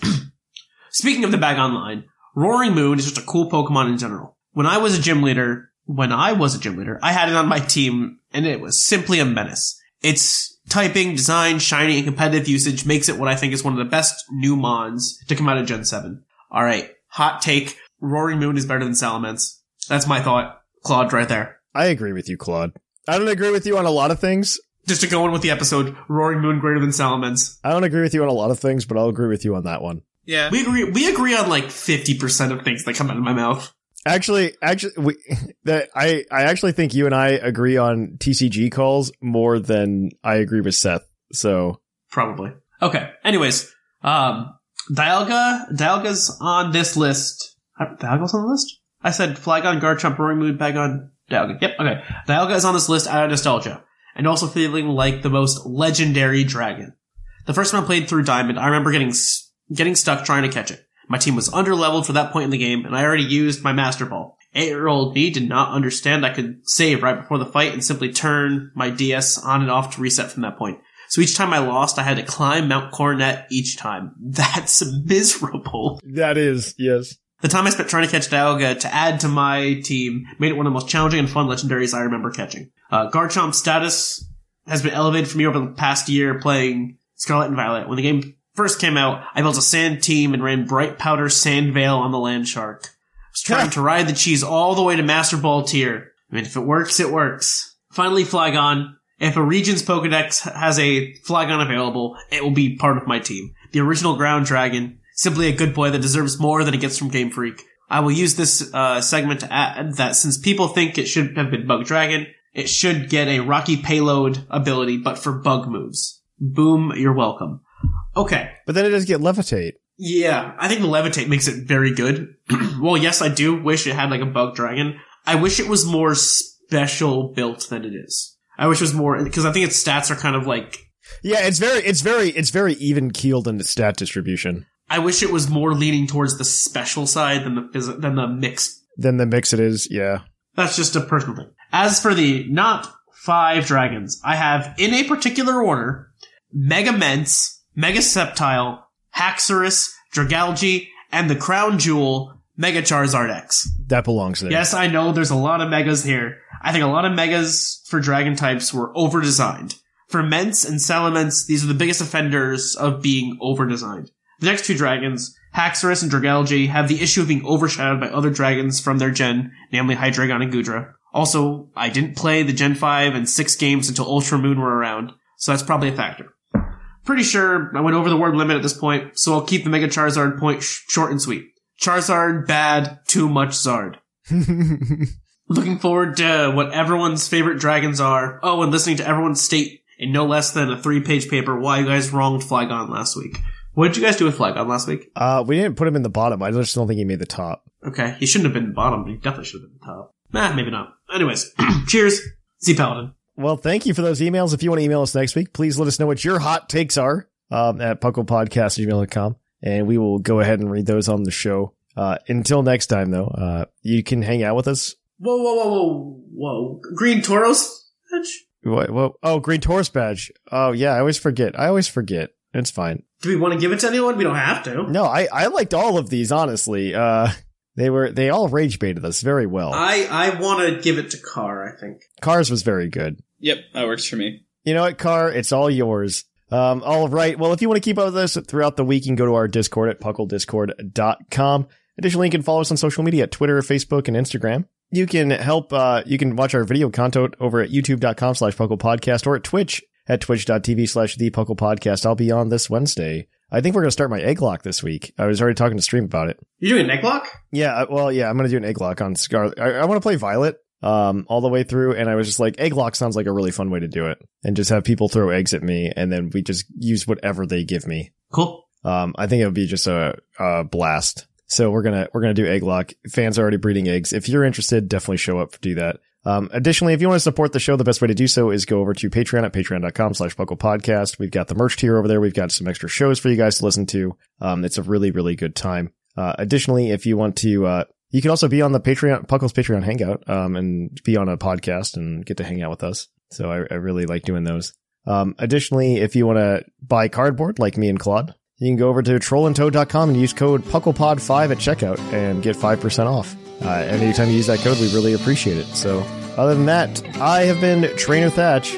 speaking of the Bagon line, Roaring Moon is just a cool Pokemon in general. When I was a gym leader, when I was a gym leader, I had it on my team and it was simply a menace. Its typing, design, shiny, and competitive usage makes it what I think is one of the best new mons to come out of Gen 7. Alright, hot take. Roaring Moon is better than Salamence. That's my thought. Clod right there. I agree with you, Clod. I don't agree with you on a lot of things. Just to go in with the episode, Roaring Moon greater than Salamence. I don't agree with you on a lot of things, but I'll agree with you on that one. Yeah. We agree. We agree on like fifty percent of things that come out of my mouth. Actually, actually, we, that I, I actually think you and I agree on TCG calls more than I agree with Seth. So Probably. Okay. Anyways, um, Dialga, Dialga's on this list. Uh, Dialga's on the list. I said Flygon, Garchomp, Roaring Moon, Bagon, Dialga. Yep. Okay. Dialga is on this list out of nostalgia, and also feeling like the most legendary dragon. The first time I played through Diamond, I remember getting getting stuck trying to catch it. My team was underleveled for that point in the game, and I already used my Master Ball. Eight-year-old me did not understand I could save right before the fight and simply turn my DS on and off to reset from that point. So each time I lost, I had to climb Mount Coronet each time. That's miserable. that is, yes. The time I spent trying to catch Dialga to add to my team made it one of the most challenging and fun legendaries I remember catching. Uh, Garchomp's status has been elevated for me over the past year playing Scarlet and Violet. When the game first came out, I built a sand team and ran Bright Powder Sand Veil on the Land Shark. I was trying to ride the cheese all the way to Master Ball tier. I mean, if it works, it works. Finally, Flygon. If a region's Pokedex has a Flygon available, it will be part of my team. The original Ground Dragon, simply a good boy that deserves more than it gets from Game Freak. I will use this uh, segment to add that since people think it should have been Bug Dragon, it should get a Rocky Payload ability, but for bug moves. Boom, you're welcome. Okay. But then it does get levitate. Yeah, I think the levitate makes it very good. well, yes, I do wish it had like a bug dragon. I wish it was more special built than it is. I wish it was more because I think its stats are kind of like. Yeah, it's very, it's very, it's very even keeled in its stat distribution. I wish it was more leaning towards the special side than the than the mixed. Than the mix it is, yeah. That's just a personal thing. As for the not five dragons, I have in a particular order Mega Mence, Mega Sceptile, Haxorus, Dragalge, and the crown jewel, Mega Charizard X. That belongs there. Yes, I know there's a lot of megas here. I think a lot of megas for dragon types were overdesigned. For Ments and Salamence, these are the biggest offenders of being overdesigned. The next two dragons, Haxorus and Dragalge, have the issue of being overshadowed by other dragons from their gen, namely Hydreigon and Goodra. Also, I didn't play the Gen 5 and 6 games until Ultra Moon were around, so that's probably a factor. Pretty sure I went over the word limit at this point, so I'll keep the Mega Charizard point sh- short and sweet. Charizard, bad, too much Zard. Looking forward to what everyone's favorite dragons are. Oh, and listening to everyone state in no less than a three page paper why you guys wronged Flygon last week. What did you guys do with Flygon last week? Uh, we didn't put him in the bottom. I just don't think he made the top. Okay, he shouldn't have been in the bottom, but he definitely should have been the top. Nah, maybe not. Anyways, cheers. See Paladin. Well, thank you for those emails. If you want to email us next week, please let us know what your hot takes are um, at puclpodcast@gmail.com, and we will go ahead and read those on the show. Uh, until next time, though, uh, you can hang out with us. Whoa, whoa, whoa, whoa, whoa. Green Tauros? badge. What, what, oh, Green Tauros badge. Oh, yeah, I always forget. I always forget. It's fine. Do we want to give it to anyone? We don't have to. No, I, I liked all of these, honestly. Uh, they were, they all rage baited us very well. I, I want to give it to Car, I think. Cars was very good. Yep, that works for me. You know what, Car? It's all yours. Um, all right. Well, if you want to keep up with us throughout the week, you can go to our Discord at pucldiscord.com. Additionally, you can follow us on social media at Twitter, Facebook, and Instagram. You can help, uh, you can watch our video content over at youtube.com slash PUCL podcast or at Twitch at twitch.tv slash the PUCL podcast. I'll be on this Wednesday. I think we're going to start my Egglocke this week. I was already talking to Stream about it. You're doing Egglocke? Yeah, well, yeah, I'm going to do an Egglocke on Scarlet. I, I want to play Violet um, all the way through, and I was just like, Egglocke sounds like a really fun way to do it, and just have people throw eggs at me, and then we just use whatever they give me. Cool. Um, I think it would be just a, a blast. So we're gonna we're gonna do Egglocke. Fans are already breeding eggs. If you're interested, definitely show up to do that. Um, additionally, if you want to support the show, the best way to do so is go over to Patreon at patreon.com slash PUCL Podcast. We've got the merch tier over there. We've got some extra shows for you guys to listen to. Um, it's a really, really good time. Uh, additionally, if you want to, uh, you can also be on the Patreon, PUCL's Patreon Hangout, um, and be on a podcast and get to hang out with us. So I, I really like doing those. Um, additionally, if you want to buy cardboard like me and Claude, you can go over to trollandtoad.com and use code PUCLPOD5 at checkout and get 5% off. Uh, anytime you use that code, we really appreciate it. So other than that, I have been Trainer Thatch.